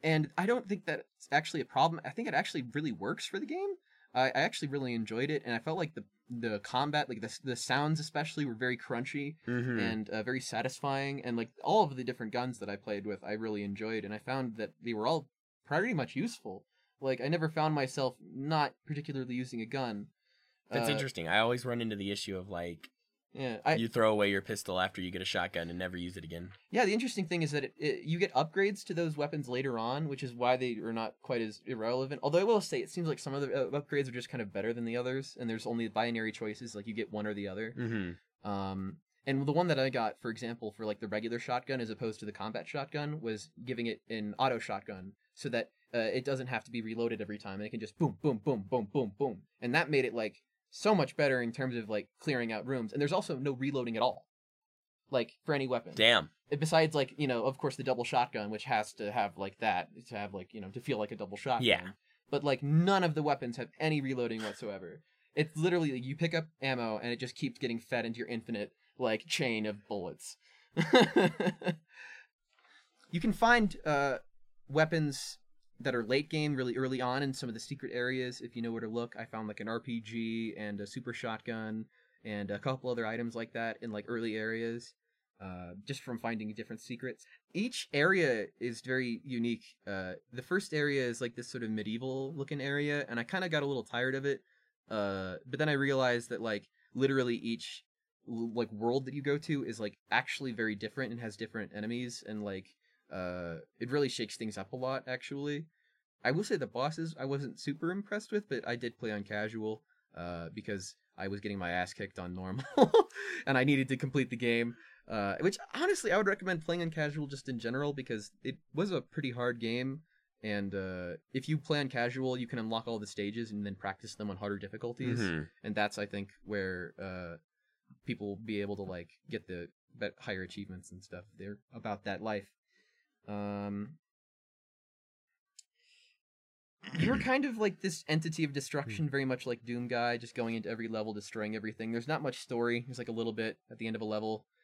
and I don't think that's actually a problem. I think it actually really works for the game. I, I actually really enjoyed it, and I felt like the the combat, like the the sounds especially, were very crunchy Mm-hmm. and uh, very satisfying. And like all of the different guns that I played with, I really enjoyed, and I found that they were all pretty much useful. Like I never found myself not particularly using a gun. That's Uh, interesting. I always run into the issue of like Yeah, I, you throw away your pistol after you get a shotgun and never use it again. Yeah, the interesting thing is that it, it, you get upgrades to those weapons later on, which is why they are not quite as irrelevant. Although I will say, it seems like some of the uh, upgrades are just kind of better than the others, and there's only binary choices, like you get one or the other. Mm-hmm. Um, and the one that I got, for example, for like the regular shotgun as opposed to the combat shotgun, was giving it an auto shotgun so that uh, it doesn't have to be reloaded every time, and it can just boom, boom, boom, boom, boom, boom, and that made it like so much better in terms of like clearing out rooms. And there's also no reloading at all, like for any weapon. Damn. Besides, like you know, of course, the double shotgun, which has to have like that to have like you know to feel like a double shotgun. Yeah. But like none of the weapons have any reloading whatsoever. It's literally like, you pick up ammo and it just keeps getting fed into your infinite like chain of bullets. you can find uh, weapons that are late game really early on in some of the secret areas if you know where to look. I found like an RPG and a super shotgun and a couple other items like that in like early areas. Uh, just from finding different secrets. Each area is very unique. Uh, the first area is like this sort of medieval looking area, and I kind of got a little tired of it. Uh, but then I realized that like literally each like world that you go to is like actually very different and has different enemies, and like uh, it really shakes things up a lot. Actually, I will say the bosses I wasn't super impressed with, but I did play on casual uh, because I was getting my ass kicked on normal, and I needed to complete the game. Uh, which honestly, I would recommend playing on casual just in general because it was a pretty hard game. And uh, if you play on casual, you can unlock all the stages and then practice them on harder difficulties. Mhm. And that's, I think, where uh, people will be able to like get the higher achievements and stuff. They're about that life. Um, you're kind of like this entity of destruction, very much like Doom Guy, just going into every level, destroying everything. There's not much story. There's like a little bit at the end of a level.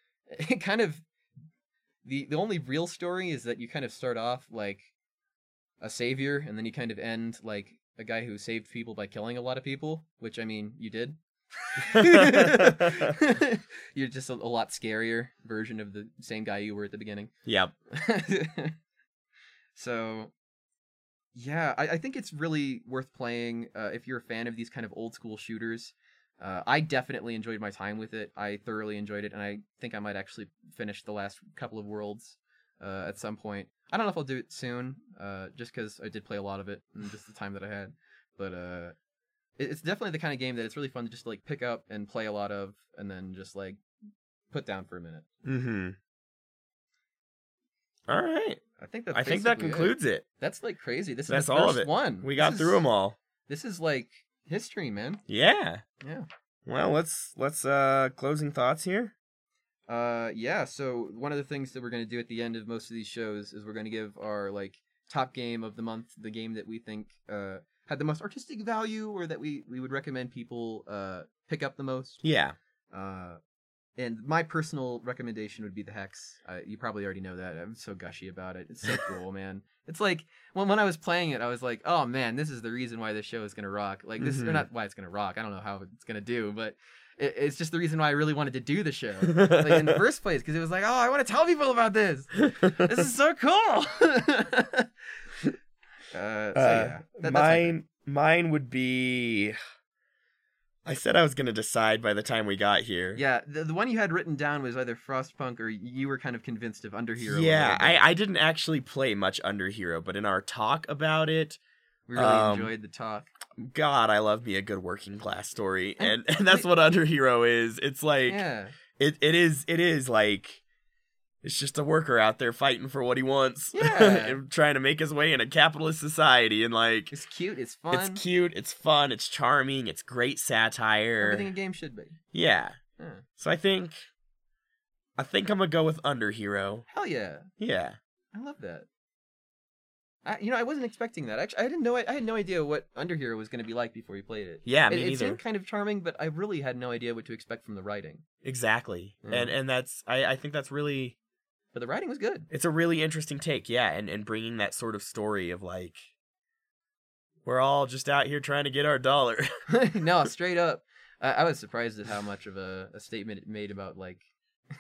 It kind of the the only real story is that you kind of start off like a savior, and then you kind of end like a guy who saved people by killing a lot of people. Which I mean, you did. You're just a, a lot scarier version of the same guy you were at the beginning. Yep. so yeah I, I think it's really worth playing uh, if you're a fan of these kind of old school shooters uh, i definitely enjoyed my time with it i thoroughly enjoyed it and i think i might actually finish the last couple of worlds uh, at some point i don't know if i'll do it soon uh, just because i did play a lot of it in just the time that i had but uh, it's definitely the kind of game that it's really fun to just like pick up and play a lot of and then just like put down for a minute Mm-hmm. All right. i think that's I think that basically it. concludes it. That's like crazy. This is That's the all of it. one. We This got is- through them all. This is like history, man. Yeah. Yeah. Well, let's let's uh closing thoughts here. Uh, yeah. So one of the things that we're gonna do at the end of most of these shows is we're gonna give our like top game of the month, the game that we think uh had the most artistic value, or that we we would recommend people uh pick up the most. Yeah. Uh, and my personal recommendation would be the Hex. Uh, you probably already know that. I'm so gushy about it. It's so cool, man. It's like when when I was playing it, I was like, oh man, this is the reason why this show is gonna rock. Like this, or Mhm. not why it's gonna rock. I don't know how it's gonna do, but it, it's just the reason why I really wanted to do the show. like in the first place, because it was like, oh, I want to tell people about this. This is so cool. uh, so yeah, That- mine mine would be I said I was going to decide by the time we got here. Yeah, the, the one you had written down was either Frostpunk or you were kind of convinced of Underhero. Yeah, I. I didn't actually play much Underhero, but in our talk about it, we really um, enjoyed the talk. God, I love me a good working class story, And- and, and that's what Underhero is. It's like Yeah, it, it is it is like it's just a worker out there fighting for what he wants, Yeah. trying to make his way in a capitalist society, and like it's cute, it's fun. it's cute, it's fun, it's charming, it's great satire. Everything a game should be. Yeah. So I think I think I'm gonna go with Underhero. Hell yeah, Yeah. I love that. I, you know, I wasn't expecting that. Actually, I didn't know. I, I had no idea what Underhero was going to be like before we played it. Yeah, me it neither. seemed kind of charming, but I really had no idea what to expect from the writing. Exactly. Yeah. And and that's I I think that's really But the writing was good. it's a really interesting take, yeah, and and bringing that sort of story of like we're all just out here trying to get our dollar. no, straight up. I, I was surprised at how much of a, a statement it made about like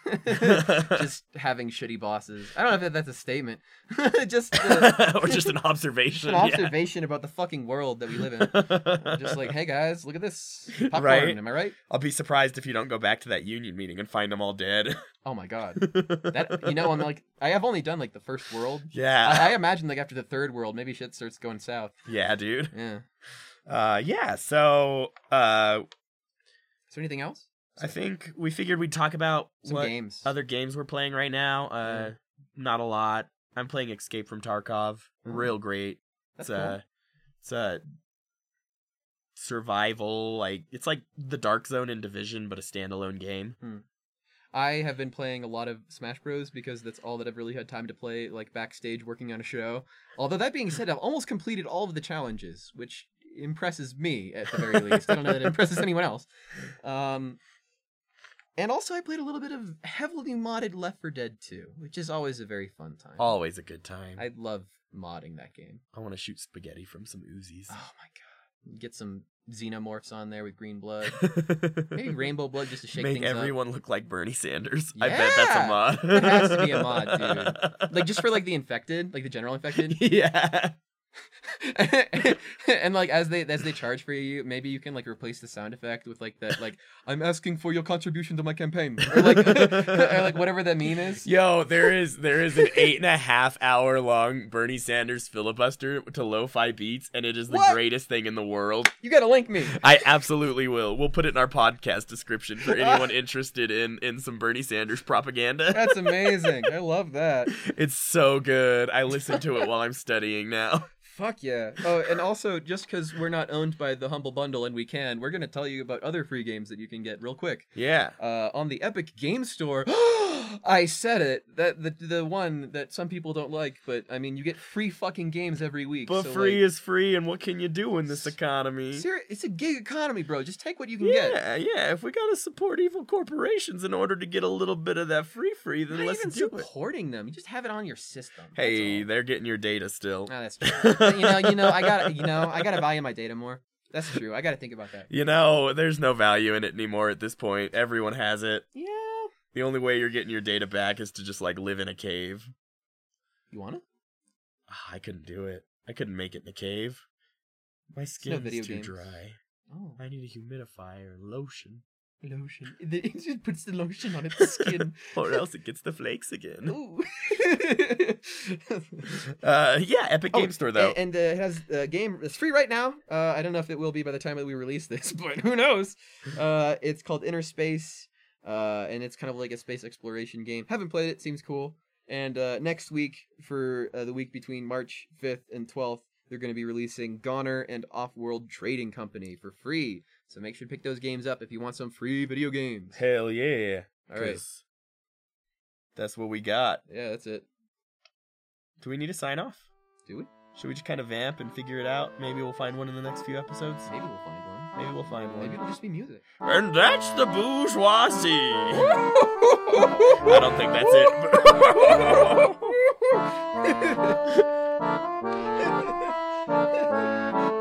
just having shitty bosses. I don't know if that's a statement. just uh, or just an observation. an observation about the fucking world that we live in. Just like, hey guys, look at this popcorn. Right. Am I right? I'll be surprised if you don't go back to that union meeting and find them all dead. Oh my god. That you know, I'm like, I have only done like the first world. yeah. I, I imagine like after the third world, maybe shit starts going south. yeah, dude. Yeah. Uh yeah, so uh Is there anything else? I think we figured we'd talk about Some what games. other games we're playing right now. Uh, not a lot. I'm playing Escape from Tarkov. Mhm. Real great. That's it's a it's a survival like it's like the Dark Zone in Division, but a standalone game. I have been playing a lot of Smash Bros because that's all that I've really had time to play, like backstage working on a show. Although that being said, I've almost completed all of the challenges, which impresses me at the very least. I don't know that it impresses anyone else. Um, and also, I played a little bit of heavily modded Left 4 Dead 2, which is always a very fun time. Always a good time. I, love modding that game. I want to shoot spaghetti from some Uzis. Oh my god! Get some xenomorphs on there with green blood, maybe rainbow blood just to shake Make things up. everyone look like Bernie Sanders. I bet that's a mod. That has to be a mod, dude. like just for like the infected, like the general infected. yeah. and like as they as they charge for you, maybe you can like replace the sound effect with like that like I'm asking for your contribution to my campaign or like or like whatever that meme is. Yo, there is there is an eight and a half hour long Bernie Sanders filibuster to lo-fi beats, and it is the What? greatest thing in the world. You gotta link me. I absolutely will. We'll put it in our podcast description for anyone interested in in some Bernie Sanders propaganda. That's amazing. I love that. It's so good. I listen to it while I'm studying now. Fuck yeah. Oh, and also just because we're not owned by the Humble Bundle and we can, we're gonna tell you about other free games that you can get real quick. Yeah. uh, on the Epic Game Store. I said it. That the the one that some people don't like, but I mean, you get free fucking games every week. But so, free like, is free, and what can you do in this economy? seri- it's a gig economy, bro. Just take what you can get. Yeah, yeah. If we gotta support evil corporations in order to get a little bit of that free free, then not let's even do it. supporting them. You just have it on your system. Hey, they're getting your data still. Ah, that's true. You know, you know, I got, to you know, I gotta value my data more. That's true. I gotta think about that. You know, there's no value in it anymore at this point. Everyone has it. Yeah. The only way you're getting your data back is to just like live in a cave. You wanna? Ah, I couldn't do it. I couldn't make it in a cave. My skin video is too games. dry. Oh, I need a humidifier, lotion, lotion. It just puts the lotion on its skin. or else it gets the flakes again. Ooh. Uh, yeah, Epic Oh, Game Store though. a- And, uh, it has a game. It's free right now. Uh, I don't know if it will be by the time that we release this, but who knows? Uh, it's called InnerSpace, uh, and it's kind of like a space exploration game. Haven't played it. Seems cool. And uh, next week, for uh, the week between March 5th and 12th, they're going to be releasing GoNNER and Off-World Trading Company for free. So make sure to pick those games up if you want some free video games. Hell yeah. All right. That's what we got. Yeah, that's it. Do we need a sign off? Do we? Should we just kind of vamp and figure it out? Maybe we'll find one in the next few episodes. Maybe we'll find one. Maybe we'll find one. Maybe one. it'll just be music. And that's the bourgeoisie. I don't think that's it.